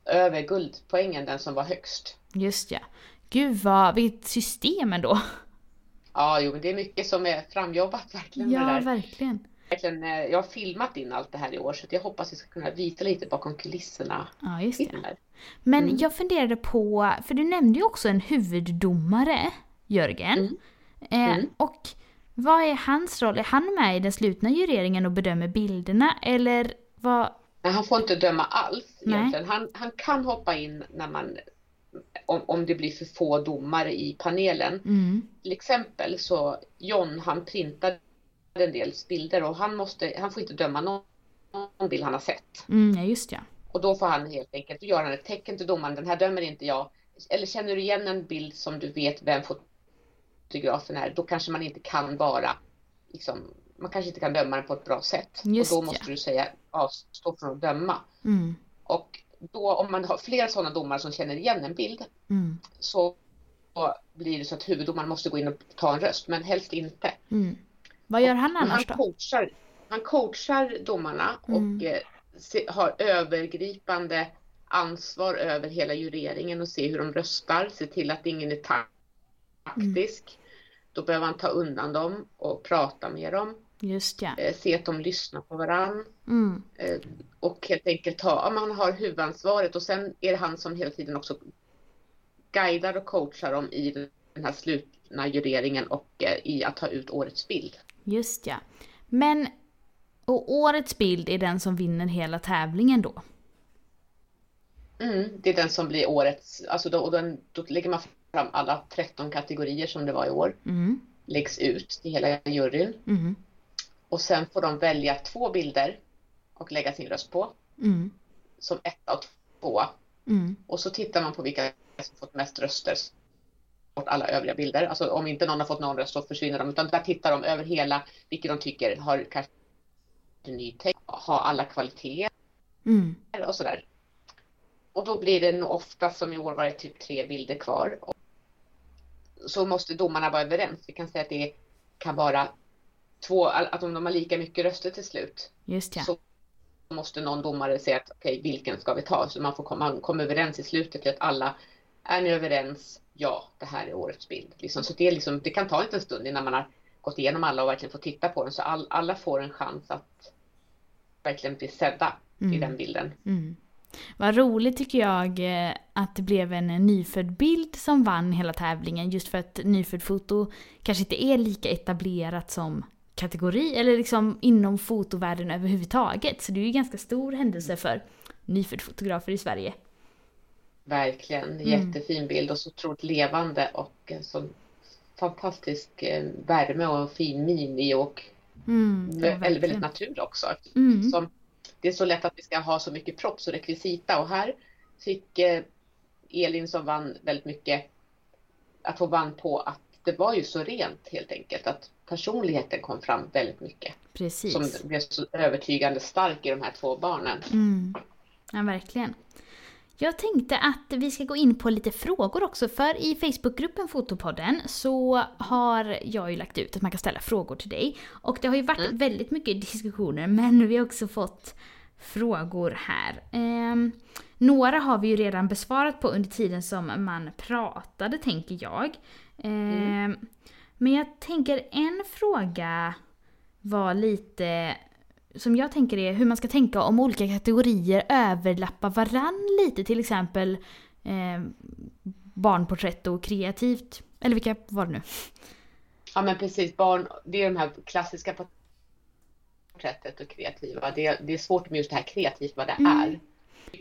S2: över guldpoängen, den som var högst.
S1: Just ja. Gud vad, vilket system ändå.
S2: Ja, jo men det är mycket som är framjobbat verkligen.
S1: Ja, verkligen.
S2: Verkligen. Eh, jag har filmat in allt det här i år så jag hoppas vi ska kunna visa lite bakom kulisserna.
S1: Ja, just det. Men mm. jag funderade på, för du nämnde ju också en huvuddomare, Jörgen. Mm. Eh, mm. och vad är hans roll? Är han med i den slutna jureringen och bedömer bilderna eller vad,
S2: men han får inte döma alls egentligen. Han, han kan hoppa in när man om, om det blir för få domare i panelen. Mm. Till exempel så John han printade en del bilder och han, måste, han får inte döma någon, någon bild han har sett.
S1: Mm, just ja.
S2: Och då får han helt enkelt göra ett tecken till domaren, den här dömer inte jag. Eller känner du igen en bild som du vet vem fotografen är, då kanske man inte kan vara liksom, man kanske inte kan döma den på ett bra sätt. Just och då måste ja. du säga avstå från att döma. Mm. Och då om man har flera sådana domare som känner igen en bild mm. så blir det så att huvuddomaren måste gå in och ta en röst, men helst inte. Mm.
S1: Vad gör han annars
S2: han coachar, Han coachar domarna och mm. eh, se, har övergripande ansvar över hela jureringen och se hur de röstar, se till att ingen är taktisk. Mm. Då behöver han ta undan dem och prata med dem.
S1: Just ja.
S2: Eh, se att de lyssnar på varandra. Mm. Eh, och helt enkelt ha, om han har huvudansvaret och sen är det han som hela tiden också guidar och coachar dem i den här slutna jureringen och eh, i att ta ut årets bild.
S1: Just ja. Men, och årets bild är den som vinner hela tävlingen då?
S2: Mm, det är den som blir årets, alltså då, och den, då lägger man fram alla 13 kategorier som det var i år. Mm. Läggs ut till hela juryn. Mm. Och sen får de välja två bilder och lägga sin röst på. Mm. Som etta och tvåa. Mm. Och så tittar man på vilka som fått mest röster. Bort alla övriga bilder. Alltså om inte någon har fått någon röst så försvinner de. Utan där tittar de över hela, vilka de tycker har kanske ny text, har alla kvaliteter mm. och sådär. Och då blir det nog ofta som i år var det typ tre bilder kvar. Så måste domarna vara överens. Vi kan säga att det kan vara två, att om de har lika mycket röster till slut.
S1: Just ja.
S2: Så måste någon domare säga att okej, okay, vilken ska vi ta? Så man får komma, komma överens i slutet till att alla, är ni överens? Ja, det här är årets bild. Liksom, så det, liksom, det kan ta en stund innan man har gått igenom alla och verkligen fått titta på den. Så all, alla får en chans att verkligen bli sedda mm. i den bilden. Mm.
S1: Vad roligt tycker jag eh, att det blev en nyfödd bild som vann hela tävlingen just för att nyfödd foto kanske inte är lika etablerat som kategori eller liksom inom fotovärlden överhuvudtaget. Så det är ju en ganska stor händelse för nyfödd fotografer i Sverige.
S2: Verkligen, mm. jättefin bild och så otroligt levande och sån fantastisk eh, värme och fin min i och mm, väldigt, väldigt naturlig också. Mm. Som, det är så lätt att vi ska ha så mycket props och rekvisita och här fick eh, Elin som vann väldigt mycket att få vann på att det var ju så rent helt enkelt att personligheten kom fram väldigt mycket.
S1: Precis.
S2: Som blev så övertygande stark i de här två barnen.
S1: Mm. Ja, verkligen. Jag tänkte att vi ska gå in på lite frågor också, för i Facebookgruppen Fotopodden så har jag ju lagt ut att man kan ställa frågor till dig. Och det har ju varit mm. väldigt mycket diskussioner, men vi har också fått frågor här. Eh, några har vi ju redan besvarat på under tiden som man pratade, tänker jag. Eh, mm. Men jag tänker en fråga var lite som jag tänker är hur man ska tänka om olika kategorier överlappar varann lite. Till exempel eh, barnporträtt och kreativt. Eller vilka var det nu?
S2: Ja men precis, barn, det är de här klassiska porträttet och kreativa. Det, det är svårt med just det här kreativt vad det mm. är.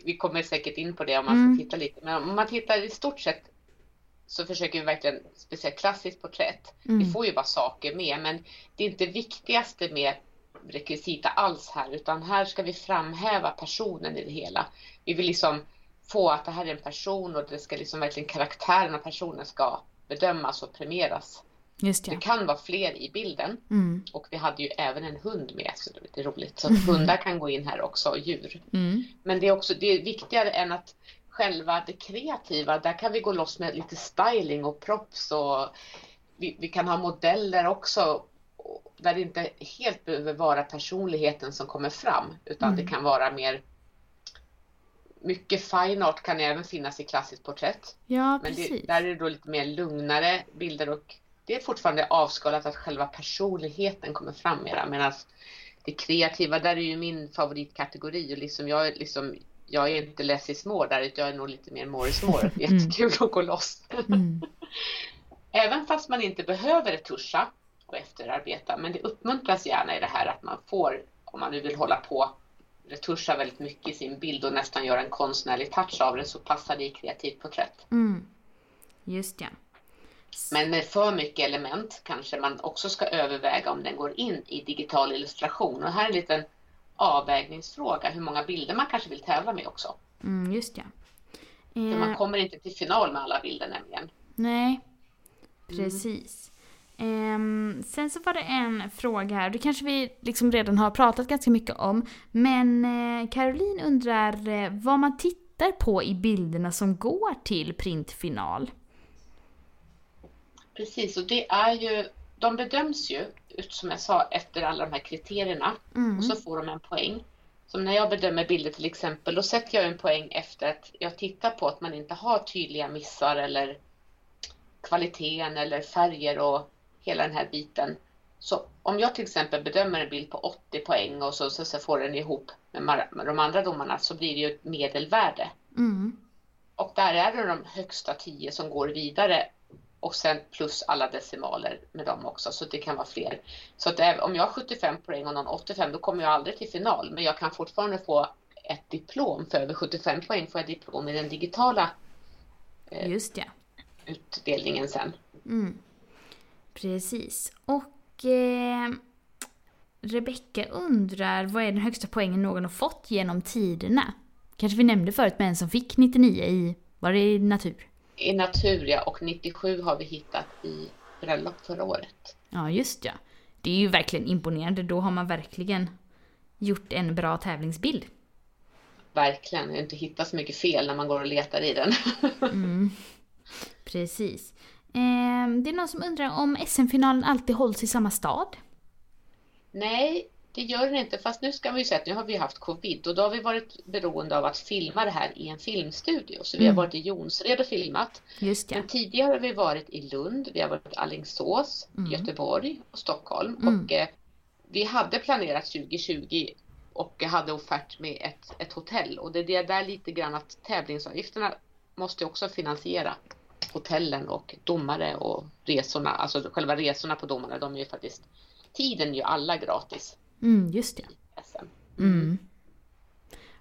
S2: Vi kommer säkert in på det om man ska mm. titta lite. Men om man tittar i stort sett så försöker vi verkligen, speciellt klassiskt porträtt, mm. det får ju vara saker med, men det är inte viktigaste med rekvisita alls här, utan här ska vi framhäva personen i det hela. Vi vill liksom få att det här är en person och det ska liksom verkligen karaktären av personen ska bedömas och premieras.
S1: Just
S2: ja. Det kan vara fler i bilden mm. och vi hade ju även en hund med så det är lite roligt. Så att hundar kan gå in här också och djur. Mm. Men det är också det är viktigare än att själva det kreativa, där kan vi gå loss med lite styling och props och vi, vi kan ha modeller också där det inte helt behöver vara personligheten som kommer fram utan mm. det kan vara mer mycket fine art kan även finnas i klassiskt porträtt.
S1: Ja,
S2: men det, där är det då lite mer lugnare bilder och det är fortfarande avskalat att själva personligheten kommer fram mera medan det kreativa, där är ju min favoritkategori och liksom jag, liksom, jag är inte less is more där, jag är nog lite mer more is more. Mm. Jättekul att gå loss. Mm. Även fast man inte behöver retuscha och efterarbeta, men det uppmuntras gärna i det här att man får, om man nu vill hålla på, retuscha väldigt mycket i sin bild och nästan göra en konstnärlig touch av det så passar det i kreativt porträtt.
S1: Mm. Just ja.
S2: Men med för mycket element kanske man också ska överväga om den går in i digital illustration. Och här är en liten avvägningsfråga hur många bilder man kanske vill tävla med också.
S1: Mm, just ja.
S2: För man eh. kommer inte till final med alla bilder nämligen.
S1: Nej, mm. precis. Mm. Sen så var det en fråga här, det kanske vi liksom redan har pratat ganska mycket om. Men uh, Caroline undrar uh, vad man tittar på i bilderna som går till printfinal.
S2: Precis, och det är ju, de bedöms ju som jag sa efter alla de här kriterierna mm. och så får de en poäng. Som när jag bedömer bilder till exempel, då sätter jag en poäng efter att jag tittar på att man inte har tydliga missar eller kvaliteten eller färger och hela den här biten. Så om jag till exempel bedömer en bild på 80 poäng och så, så, så får den ihop med, de andra domarna så blir det ju ett medelvärde. Mm. Och där är det de högsta 10 som går vidare och sen plus alla decimaler med dem också så det kan vara fler. Så att om jag har 75 poäng och någon 85 då kommer jag aldrig till final men jag kan fortfarande få ett diplom för över 75 poäng får jag diplom i den digitala
S1: eh, Just ja.
S2: utdelningen sen.
S1: Mm. Precis. Och eh, Rebecka undrar vad är den högsta poängen någon har fått genom tiderna? Kanske vi nämnde förut med en som fick 99 i, var det i natur?
S2: I natur ja, och 97 har vi hittat i bröllop förra året.
S1: Ja, just ja. Det är ju verkligen imponerande. Då har man verkligen gjort en bra tävlingsbild.
S2: Verkligen. Inte hittat så mycket fel när man går och letar i den.
S1: mm. Precis. Eh, det är någon som undrar om SM-finalen alltid hålls i samma stad?
S2: Nej, det gör den inte. Fast nu ska vi säga att nu har vi haft covid och då har vi varit beroende av att filma det här i en filmstudio. Så vi har mm. varit i Jonsered och filmat.
S1: Just
S2: det. Men tidigare har vi varit i Lund, vi har varit i Allingsås, mm. Göteborg och Stockholm. Mm. Och eh, vi hade planerat 2020 och hade offert med ett, ett hotell och det är där lite grann att tävlingsavgifterna måste också finansiera hotellen och domare och resorna, alltså själva resorna på domarna, de är ju faktiskt tiden är ju alla gratis.
S1: Mm, just det. Mm.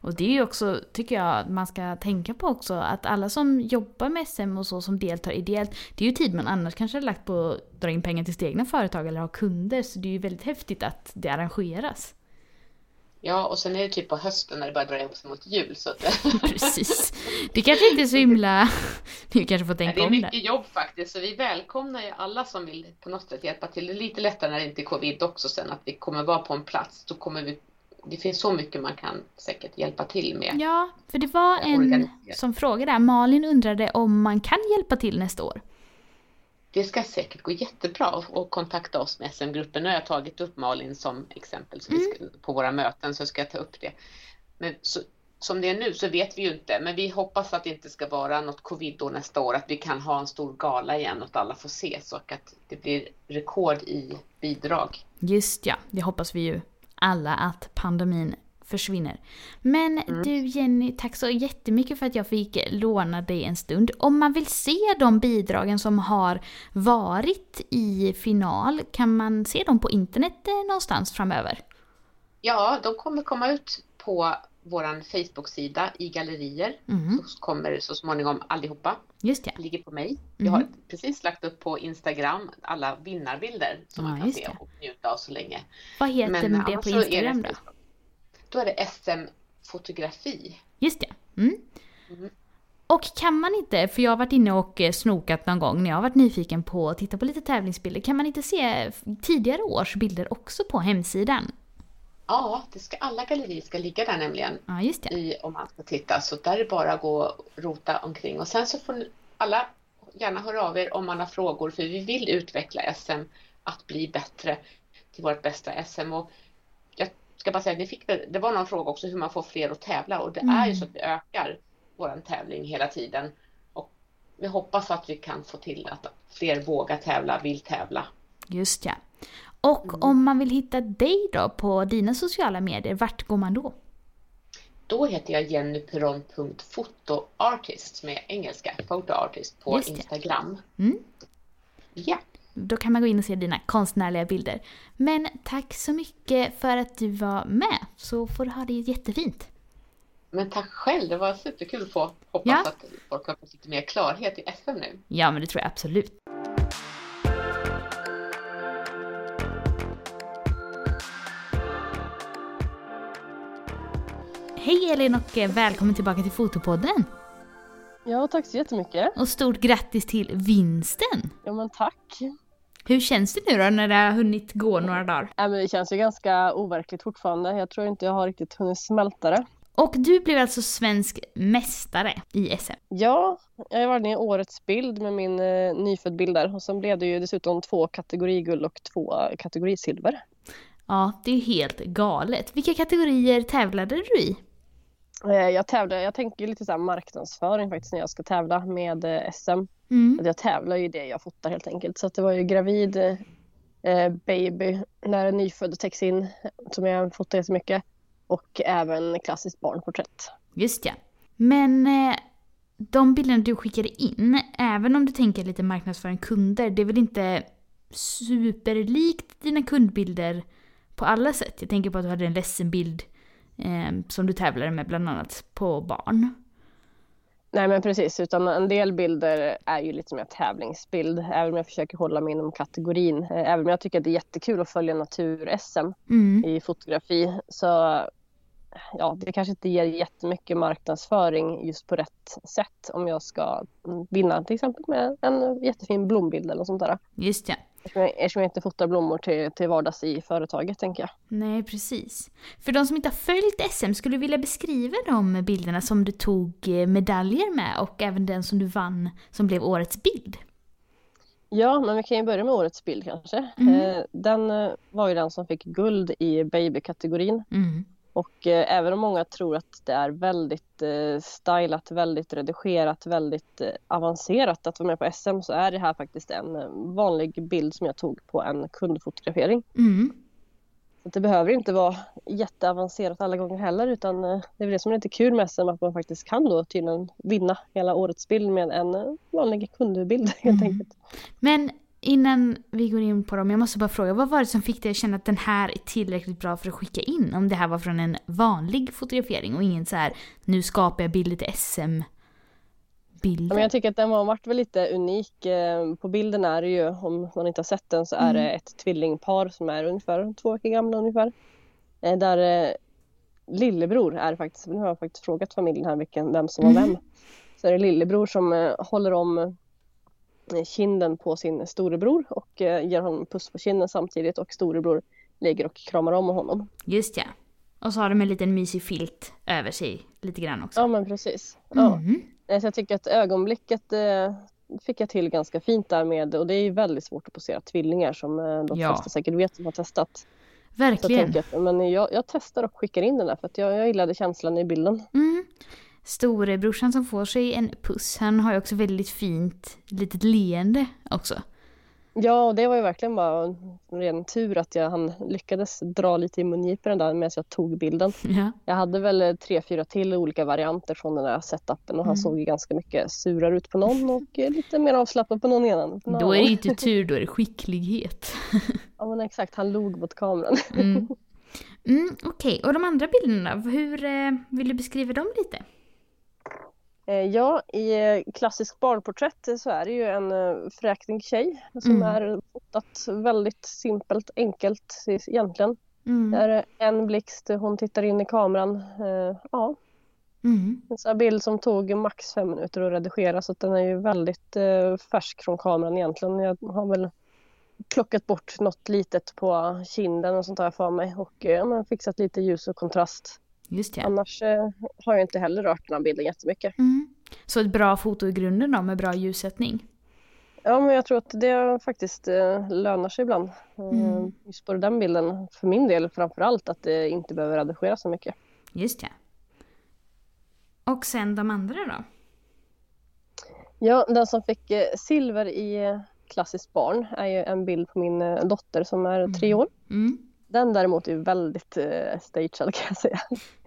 S1: Och det är ju också, tycker jag, man ska tänka på också att alla som jobbar med SM och så som deltar ideellt, det är ju tid man annars kanske hade lagt på att dra in pengar till sina egna företag eller ha kunder, så det är ju väldigt häftigt att det arrangeras.
S2: Ja, och sen är det typ på hösten när det börjar dra ihop sig mot jul. Så att...
S1: Precis. Det kanske inte är så himla... Ni kanske får tänka
S2: om
S1: det.
S2: är mycket jobb faktiskt, så vi välkomnar ju alla som vill på något sätt hjälpa till. Det är lite lättare när det inte är covid också sen, att vi kommer vara på en plats. Då kommer vi... Det finns så mycket man kan säkert hjälpa till med.
S1: Ja, för det var en som frågade Malin undrade om man kan hjälpa till nästa år
S2: det ska säkert gå jättebra att kontakta oss med SM-gruppen. Nu har jag tagit upp Malin som exempel så mm. ska, på våra möten så ska jag ta upp det. Men så, som det är nu så vet vi ju inte, men vi hoppas att det inte ska vara något covid då nästa år, att vi kan ha en stor gala igen och att alla får ses och att det blir rekord i bidrag.
S1: Just ja, det hoppas vi ju alla att pandemin försvinner. Men mm. du Jenny, tack så jättemycket för att jag fick låna dig en stund. Om man vill se de bidragen som har varit i final, kan man se dem på internet eh, någonstans framöver?
S2: Ja, de kommer komma ut på vår Facebook-sida i gallerier. Mm. Så kommer så småningom allihopa.
S1: Just det.
S2: Ligger på mig. Mm. Jag har precis lagt upp på Instagram alla vinnarbilder som ja, man kan se och njuta av så länge.
S1: Vad heter Men det på Instagram då?
S2: Då är det SM-fotografi.
S1: Just det. Mm. Mm. Och kan man inte, för jag har varit inne och eh, snokat någon gång när jag har varit nyfiken på att titta på lite tävlingsbilder, kan man inte se tidigare års bilder också på hemsidan?
S2: Ja, det ska, alla gallerier ska ligga där nämligen.
S1: Ja, just det.
S2: I, om man ska titta, så där är det bara att gå och rota omkring. Och sen så får alla gärna höra av er om man har frågor, för vi vill utveckla SM att bli bättre till vårt bästa SM. Och ska bara säga, vi fick, det var någon fråga också hur man får fler att tävla och det mm. är ju så att vi ökar vår tävling hela tiden. Och vi hoppas att vi kan få till att fler vågar tävla, vill tävla.
S1: Just ja. Och mm. om man vill hitta dig då på dina sociala medier, vart går man då?
S2: Då heter jag jennyperon.fotoartist med engelska, photoartist på Instagram.
S1: Mm.
S2: Ja.
S1: Då kan man gå in och se dina konstnärliga bilder. Men tack så mycket för att du var med, så får du ha det jättefint.
S2: Men tack själv, det var superkul att få hoppas ja. att folk har fått lite mer klarhet i SM nu.
S1: Ja, men det tror jag absolut. Hej Elin och välkommen tillbaka till Fotopodden!
S3: Ja, tack så jättemycket!
S1: Och stort grattis till vinsten!
S3: Ja men tack!
S1: Hur känns det nu då när det har hunnit gå några dagar?
S3: Ja, men det känns ju ganska overkligt fortfarande. Jag tror inte jag har riktigt hunnit smälta det.
S1: Och du blev alltså svensk mästare i SM?
S3: Ja, jag har varit i årets bild med min eh, nyfödd bild där. Och sen blev det ju dessutom två kategoriguld och två kategorisilver.
S1: Ja, det är helt galet. Vilka kategorier tävlade du i?
S3: Eh, jag tävlar, jag tänker lite så marknadsföring faktiskt när jag ska tävla med eh, SM.
S1: Mm.
S3: Jag tävlar ju det jag fotar helt enkelt. Så det var ju gravid, eh, baby, när en nyfödd täcks in som jag fotar jättemycket. Och även klassiskt barnporträtt.
S1: Just ja. Men eh, de bilderna du skickade in, även om du tänker lite marknadsföring kunder, det är väl inte superlikt dina kundbilder på alla sätt. Jag tänker på att du hade en ledsen-bild eh, som du tävlade med bland annat på barn.
S3: Nej men precis, utan en del bilder är ju lite en tävlingsbild, även om jag försöker hålla mig inom kategorin. Eh, även om jag tycker att det är jättekul att följa natur-SM mm. i fotografi så ja, det kanske inte ger jättemycket marknadsföring just på rätt sätt om jag ska vinna till exempel med en jättefin blombild eller något sånt där.
S1: Just ja.
S3: Eftersom jag inte fotar blommor till, till vardags i företaget tänker jag.
S1: Nej, precis. För de som inte har följt SM, skulle du vilja beskriva de bilderna som du tog eh, medaljer med och även den som du vann som blev årets bild?
S3: Ja, men vi kan ju börja med årets bild kanske. Mm. Den eh, var ju den som fick guld i babykategorin. Mm. Och eh, även om många tror att det är väldigt eh, stylat, väldigt redigerat, väldigt eh, avancerat att vara med på SM så är det här faktiskt en eh, vanlig bild som jag tog på en kundfotografering. Mm. Så det behöver inte vara jätteavancerat alla gånger heller utan eh, det är väl det som är lite kul med SM att man faktiskt kan då tydligen vinna hela årets bild med en eh, vanlig kundbild helt mm. enkelt.
S1: Men innan vi går in på dem, jag måste bara fråga, vad var det som fick dig att känna att den här är tillräckligt bra för att skicka in? Om det här var från en vanlig fotografering och ingen så här, nu skapar jag bilder till SM
S3: bilden. jag tycker att den har varit väl lite unik. Eh, på bilden är det ju, om man inte har sett den, så är mm. det ett tvillingpar som är ungefär två veckor gamla ungefär. Eh, där eh, lillebror är faktiskt, nu har jag faktiskt frågat familjen här vilken, vem som var mm. vem. Så är det lillebror som håller om kinden på sin storebror och eh, ger honom puss på kinden samtidigt och storebror ligger och kramar om honom.
S1: Just ja. Och så har de en liten mysig filt över sig lite grann också.
S3: Ja men precis. Ja. Mm. Så jag tycker att ögonblicket eh, fick jag till ganska fint där med och det är ju väldigt svårt att posera tvillingar som eh, de ja. flesta säkert vet som har testat.
S1: Verkligen.
S3: Jag att, men jag, jag, testar och skickar in den där för att jag, jag gillade känslan i bilden.
S1: Mm storebrorsan som får sig en puss, han har ju också väldigt fint litet leende också.
S3: Ja, och det var ju verkligen bara en ren tur att jag han lyckades dra lite i mungiporna där medan jag tog bilden. Ja. Jag hade väl tre, fyra till olika varianter från den där setupen och han mm. såg ju ganska mycket surare ut på någon och lite mer avslappnad på någon annan.
S1: Då är det inte tur, då är det skicklighet.
S3: ja men exakt, han log mot kameran.
S1: mm. Mm, Okej, okay. och de andra bilderna, hur eh, vill du beskriva dem lite?
S3: Eh, ja, i eh, klassisk barnporträtt så är det ju en eh, fräknig tjej som mm. är fotat väldigt simpelt, enkelt egentligen. Mm. Det är en blixt, hon tittar in i kameran. Ja. Mm. En sån bild som tog max fem minuter att redigera så den är ju väldigt färsk från kameran egentligen. Jag har väl plockat bort något litet på kinden och sånt jag för mig och ja, fixat lite ljus och kontrast.
S1: Just ja.
S3: Annars eh, har jag inte heller rört den här bilden jättemycket.
S1: Mm. Så ett bra foto i grunden då med bra ljussättning?
S3: Ja, men jag tror att det faktiskt eh, lönar sig ibland. Eh, mm. Just på den bilden, för min del framför allt, att det inte behöver redigeras så mycket.
S1: Just ja. Och sen de andra då?
S3: Ja, den som fick silver i klassiskt barn är ju en bild på min dotter som är tre mm. år. Mm. Den däremot är väldigt eh, stagead kan jag säga.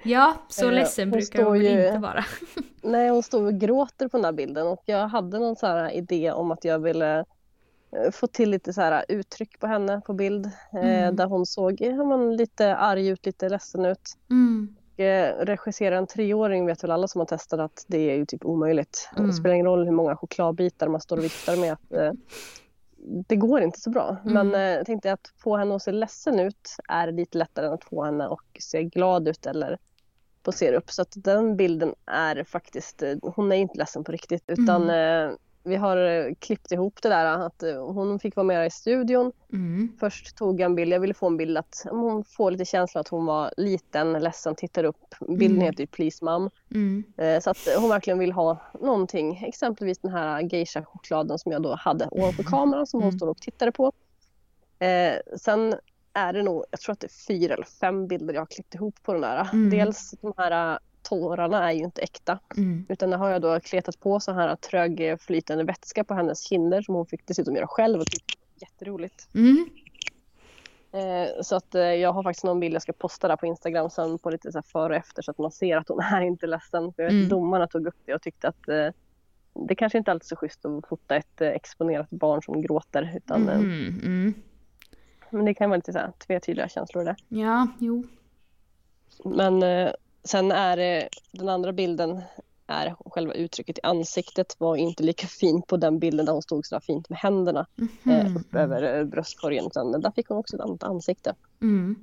S1: Ja, så eh, ledsen brukar hon ju, inte vara.
S3: nej, hon står och gråter på den här bilden och jag hade någon så här idé om att jag ville eh, få till lite så här uttryck på henne på bild eh, mm. där hon såg ja, men, lite arg ut, lite ledsen ut. Mm. Eh, regissera en treåring vet väl alla som har testat att det är ju typ omöjligt. Mm. Det spelar ingen roll hur många chokladbitar man står och viftar med. Att, eh, det går inte så bra. Mm. Men eh, jag tänkte att få henne att se ledsen ut är lite lättare än att få henne att se glad ut eller posera upp. Så att den bilden är faktiskt, eh, hon är inte ledsen på riktigt utan mm. eh, vi har eh, klippt ihop det där att eh, hon fick vara med i studion. Mm. Först tog jag en bild, jag ville få en bild att hon får lite känsla att hon var liten, ledsen, tittar upp. Bilden mm. heter ju Please Mom. Mm. Eh, så att hon verkligen vill ha någonting, exempelvis den här geisha-chokladen som jag då hade ovanför kameran som hon mm. stod och tittade på. Sen är det nog, jag tror att det är fyra eller fem bilder jag har klippt ihop på den där. Mm. Dels de här tårarna är ju inte äkta. Mm. Utan det har jag då kletat på så här trögflytande vätska på hennes kinder som hon fick dessutom göra själv och tyckte jätteroligt. Mm. Eh, så att eh, jag har faktiskt någon bild jag ska posta där på Instagram sen på lite så här före och efter så att man ser att hon är inte ledsen. För jag vet,
S1: Mm.
S3: Domarna tog upp det och tyckte att eh, det kanske inte alltid är så schysst att fota ett eh, exponerat barn som gråter. Utan, eh,
S1: Mm, mm.
S3: Men det kan vara lite så här tvetydiga känslor det.
S1: Ja, jo.
S3: Men eh, sen är det den andra bilden är själva uttrycket i ansiktet var inte lika fint på den bilden där hon stod så där fint med händerna eh,
S1: Mhm.
S3: upp över eh, bröstkorgen. Utan där fick hon också ett annat ansikte.
S1: Mm.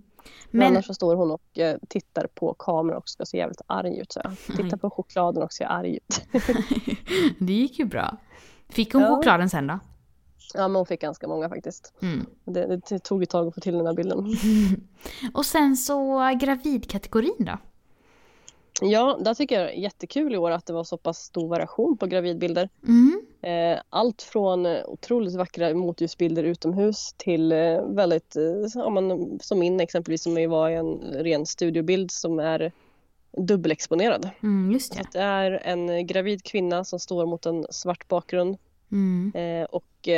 S3: Men
S1: Men,
S3: annars så står hon och eh, tittar på kameran och ska se jävligt arg ut. Så jag. Tittar på chokladen och ser arg ut.
S1: det gick ju bra. Fick hon
S3: Ja.
S1: chokladen sen då?
S3: ja men hon fick ganska många faktiskt.
S1: Mm.
S3: Det, det tog ett tag att få till den här bilden.
S1: Och sen så gravidkategorin då?
S3: Ja, där tycker jag det är jättekul i år att det var så pass stor variation på gravidbilder.
S1: Mm.
S3: Eh, allt från eh, otroligt vackra motljusbilder utomhus till eh, väldigt, ja, som min exempelvis som var en ren studiobild som är dubbelexponerad.
S1: Mm, just det.
S3: det är en gravid kvinna som står mot en svart bakgrund
S1: Mm.
S3: och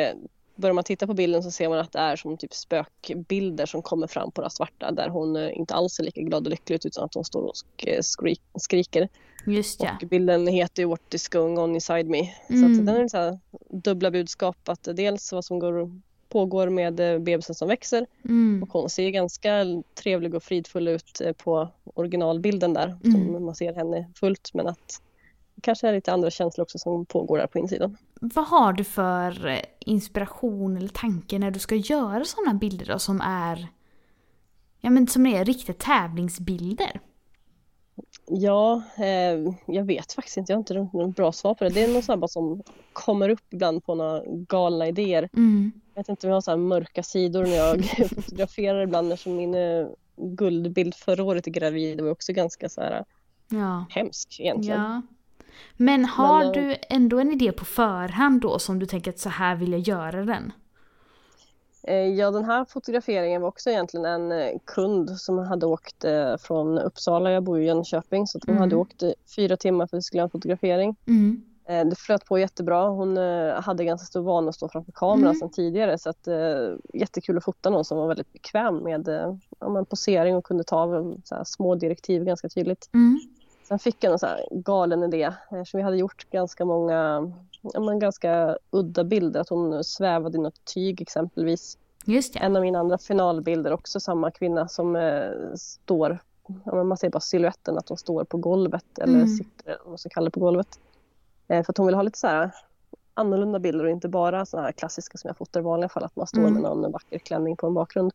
S3: börjar man titta på bilden så ser man att det är som typ spökbilder som kommer fram på det svarta där hon eh, inte alls är lika glad och lycklig ut utan att hon står och eh, skrik, skriker.
S1: Just ja.
S3: Och bilden heter ju What is going on inside me. Så
S1: Mm.
S3: att den är så här dubbla budskap att dels vad som går, pågår med eh, bebisen som växer
S1: Mm.
S3: och hon ser ganska trevlig och fridfull ut på originalbilden där
S1: Mm.
S3: som man ser henne fullt men att det kanske är lite andra känslor också som pågår där på insidan.
S1: Vad har du för eh, inspiration eller tanke när du ska göra sådana bilder då som är Ja men som är riktiga tävlingsbilder?
S3: Ja, eh, jag vet faktiskt inte. Jag har inte något bra svar på det. Det är något bara som kommer upp ibland på några galna idéer.
S1: Mm.
S3: Jag vet inte om jag har så här mörka sidor när jag fotograferar ibland eftersom min eh, guldbild förra året i gravid var också ganska så här
S1: Ja.
S3: hemsk egentligen.
S1: ja. Men har
S3: Men,
S1: du ändå en idé på förhand då som du tänker att så här vill jag göra den?
S3: Eh, Ja, den här fotograferingen var också egentligen en eh, kund som hade åkt eh, från Uppsala, jag bor i Jönköping, så att hon
S1: Mm.
S3: hade åkt fyra timmar för att skulle göra en fotografering.
S1: Mm.
S3: Det flöt på jättebra. Hon hade ganska stor vana att stå framför kameran
S1: Mm.
S3: sedan tidigare så att jättekul att fota någon som var väldigt bekväm med ja, posering och kunde ta så små direktiv ganska tydligt.
S1: Mm.
S3: Sen fick jag en så galen idé eftersom vi hade gjort ganska många ja, men ganska udda bilder. Att hon svävade i något tyg exempelvis.
S1: Just ja.
S3: En av mina andra finalbilder också samma kvinna som eh, står, ja, man ser bara siluetten att hon står på golvet eller
S1: Mm.
S3: sitter, eller vad man ska kalla det, på golvet. Eh, för att hon vill ha lite så här annorlunda bilder och inte bara så här klassiska som jag fotar i vanliga fall, att man står
S1: Mm.
S3: med någon vacker klänning på en bakgrund.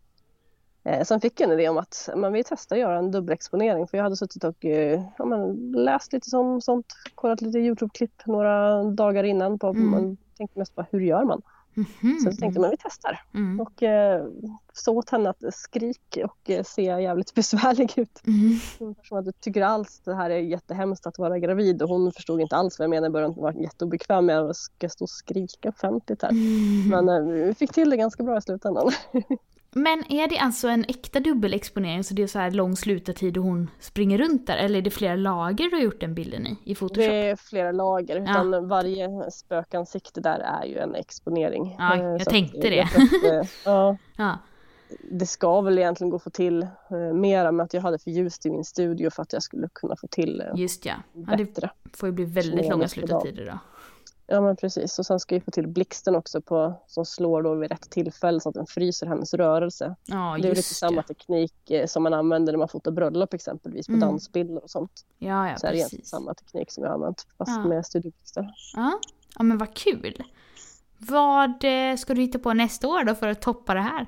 S3: Eh, sen fick jag en idé om att men vi testar att göra en dubbelexponering för jag hade suttit och eh, ja, men läst lite som sånt, kollat lite Youtube-klipp några dagar innan på,
S1: Mm.
S3: man tänkte mest på hur gör man?
S1: Mhm.
S3: Så jag tänkte men vi testar.
S1: Mm.
S3: Och eh, sa åt henne att skrik och eh, se jävligt besvärlig ut.
S1: Mm.
S3: Som att du tycker alls det här är jättehemskt att vara gravid och hon förstod inte alls vad jag menade i början. Hon var jätteobekväm med att ska jag stå och skrika offentligt här.
S1: Mm.
S3: Men eh, vi fick till det ganska bra i slutändan.
S1: Men är det alltså en äkta dubbelexponering så det är så här lång slutartid och hon springer runt där? Eller är det flera lager du har gjort den bilden i, i Photoshop?
S3: Det är flera lager utan varje spökansikte där är ju en exponering.
S1: Ja,
S3: Eh,
S1: jag
S3: så att
S1: tänkte det.
S3: att, eh, ja,
S1: Ja.
S3: det ska väl egentligen gå att få till eh, mera med att jag hade för ljust i min studio för att jag skulle kunna få till eh,
S1: Just ja. ja det
S3: bättre.
S1: får ju bli väldigt långa slutartider då.
S3: Ja men precis och sen ska vi få till blixten också på, som slår då vid rätt tillfälle så att den fryser hennes rörelse.
S1: Ja,
S3: det är lite
S1: just
S3: samma teknik eh, som man använder när man fotar bröllop exempelvis på
S1: Mm.
S3: dansbilder och sånt.
S1: Ja, ja
S3: så är det
S1: precis.
S3: samma teknik som jag har använt fast
S1: Ja.
S3: med studioblixtar.
S1: Ja. ja, men vad kul. Vad eh, ska du hitta på nästa år då för att toppa det här?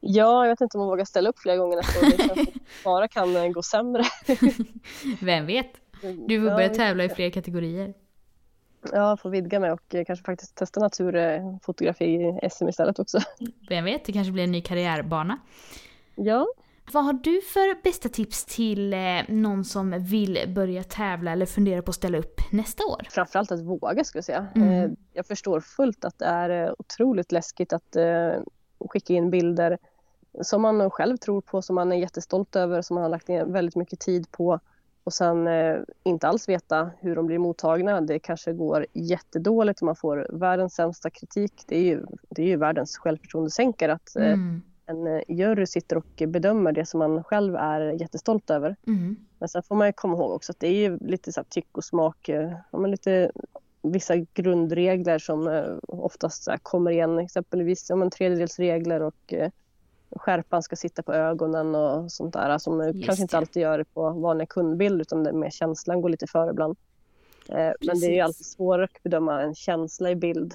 S3: Ja, jag vet inte om man vågar ställa upp flera gånger nästa år. Det bara kan eh, gå sämre.
S1: Vem vet? Du får
S3: ja,
S1: börja tävla i fler kategorier.
S3: Ja, får vidga mig och eh, kanske faktiskt testa naturfotografi i SM istället också.
S1: Vem vet, det kanske blir en ny karriärbana.
S3: Ja,
S1: Vad har du för bästa tips till eh, någon som vill börja tävla eller funderar på att ställa upp nästa år?
S3: framförallt att våga skulle jag säga.
S1: Mm.
S3: Eh, Jag förstår fullt att det är otroligt läskigt att skicka in bilder som man själv tror på, som man är jättestolt över, som man har lagt ner väldigt mycket tid på och sen eh, inte alls veta hur de blir mottagna. Det kanske går jättedåligt och man får världens sämsta kritik. Det är ju, det är ju världens självförtroendesänkare att eh,
S1: Mm.
S3: en eh, jury sitter och bedömer det som man själv är jättestolt över. Mm. Men sen får man komma ihåg också att det är ju lite så här tyck och smak, eh, ja, men lite vissa grundregler som oftast kommer igen, exempelvis ja, men tredjedelsregler och skärpan ska sitta på ögonen och sånt där som Just kanske inte alltid gör det på vanliga kundbild utan det med känslan går lite före ibland. Precis. Men det är ju alltid svårare att bedöma en känsla i bild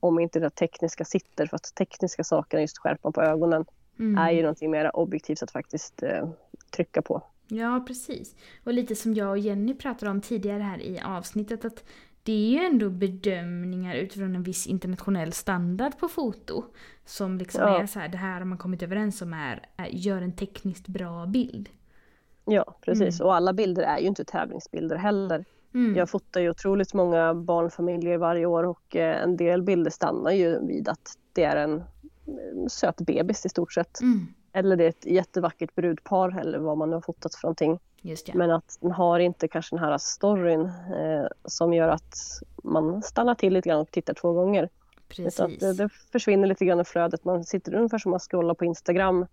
S3: om inte det tekniska sitter för att tekniska saker, just skärpan på ögonen, mm. är ju någonting mer objektivt att faktiskt eh, trycka på.
S1: Ja, precis. Och lite som jag och Jenny pratade om tidigare här i avsnittet att det är ju ändå bedömningar utifrån en viss internationell standard på foto. Som liksom ja. är så här, det här har man kommit överens om är, gör en tekniskt bra bild.
S3: Ja, precis. Mm. Och alla bilder är ju inte tävlingsbilder heller. Mm. Jag fotar ju otroligt många barnfamiljer varje år och eh, en del bilder stannar ju vid att det är en söt bebis i stort sett. Mm. Eller det är ett jättevackert brudpar eller vad man nu har fotat för någonting. Men att den har inte kanske den här storyn eh, som gör att man stannar till lite grann och tittar två gånger. Precis. Att det, det, försvinner lite grann i flödet. Man sitter ungefär som man scrollar på Instagram.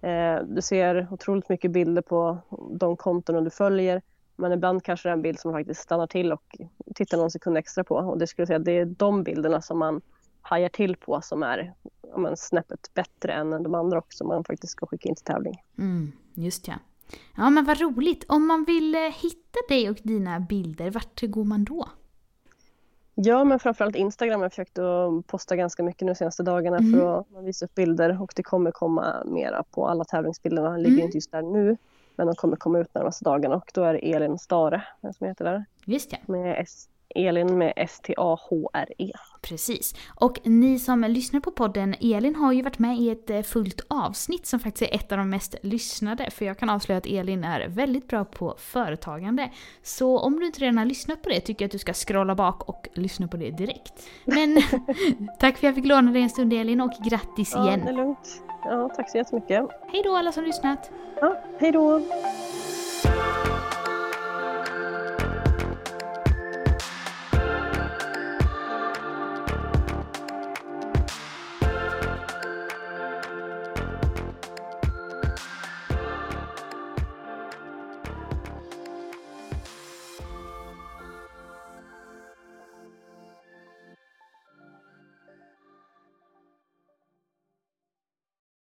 S3: Eh, du ser otroligt mycket bilder på de konton du följer men ibland kanske det är en bild som man faktiskt stannar till och tittar någon sekund extra på. Och det skulle säga det är de bilderna som man hajar till på som är ja, snäppet bättre än de andra också man faktiskt ska skicka in till tävling.
S1: Mm, just ja. Ja men vad roligt. Om man vill eh, hitta dig och dina bilder, vart går man då?
S3: Ja men framförallt Instagram jag försökt att posta ganska mycket nu de senaste dagarna mm. för att visa upp bilder och det kommer komma mera på alla tävlingsbilderna. ligger mm. inte just där nu. Men de kommer komma ut närmaste dagarna och då är det Elin Stare som heter där.
S1: Just ja.
S3: Med S Elin med S-T-A-H-R-E.
S1: Precis. Och ni som lyssnar på podden, Elin har ju varit med i ett eh, fullt avsnitt som faktiskt är ett av de mest lyssnade. För jag kan avslöja att Elin är väldigt bra på företagande. Så om du inte redan har lyssnat på det tycker jag att du ska scrolla bak och lyssna på det direkt. Men tack för att jag fick låna dig en stund Elin och grattis igen.
S3: Ja, det är lugnt. Ja, tack så jättemycket.
S1: Hej då alla som lyssnat.
S3: Ja, hej då.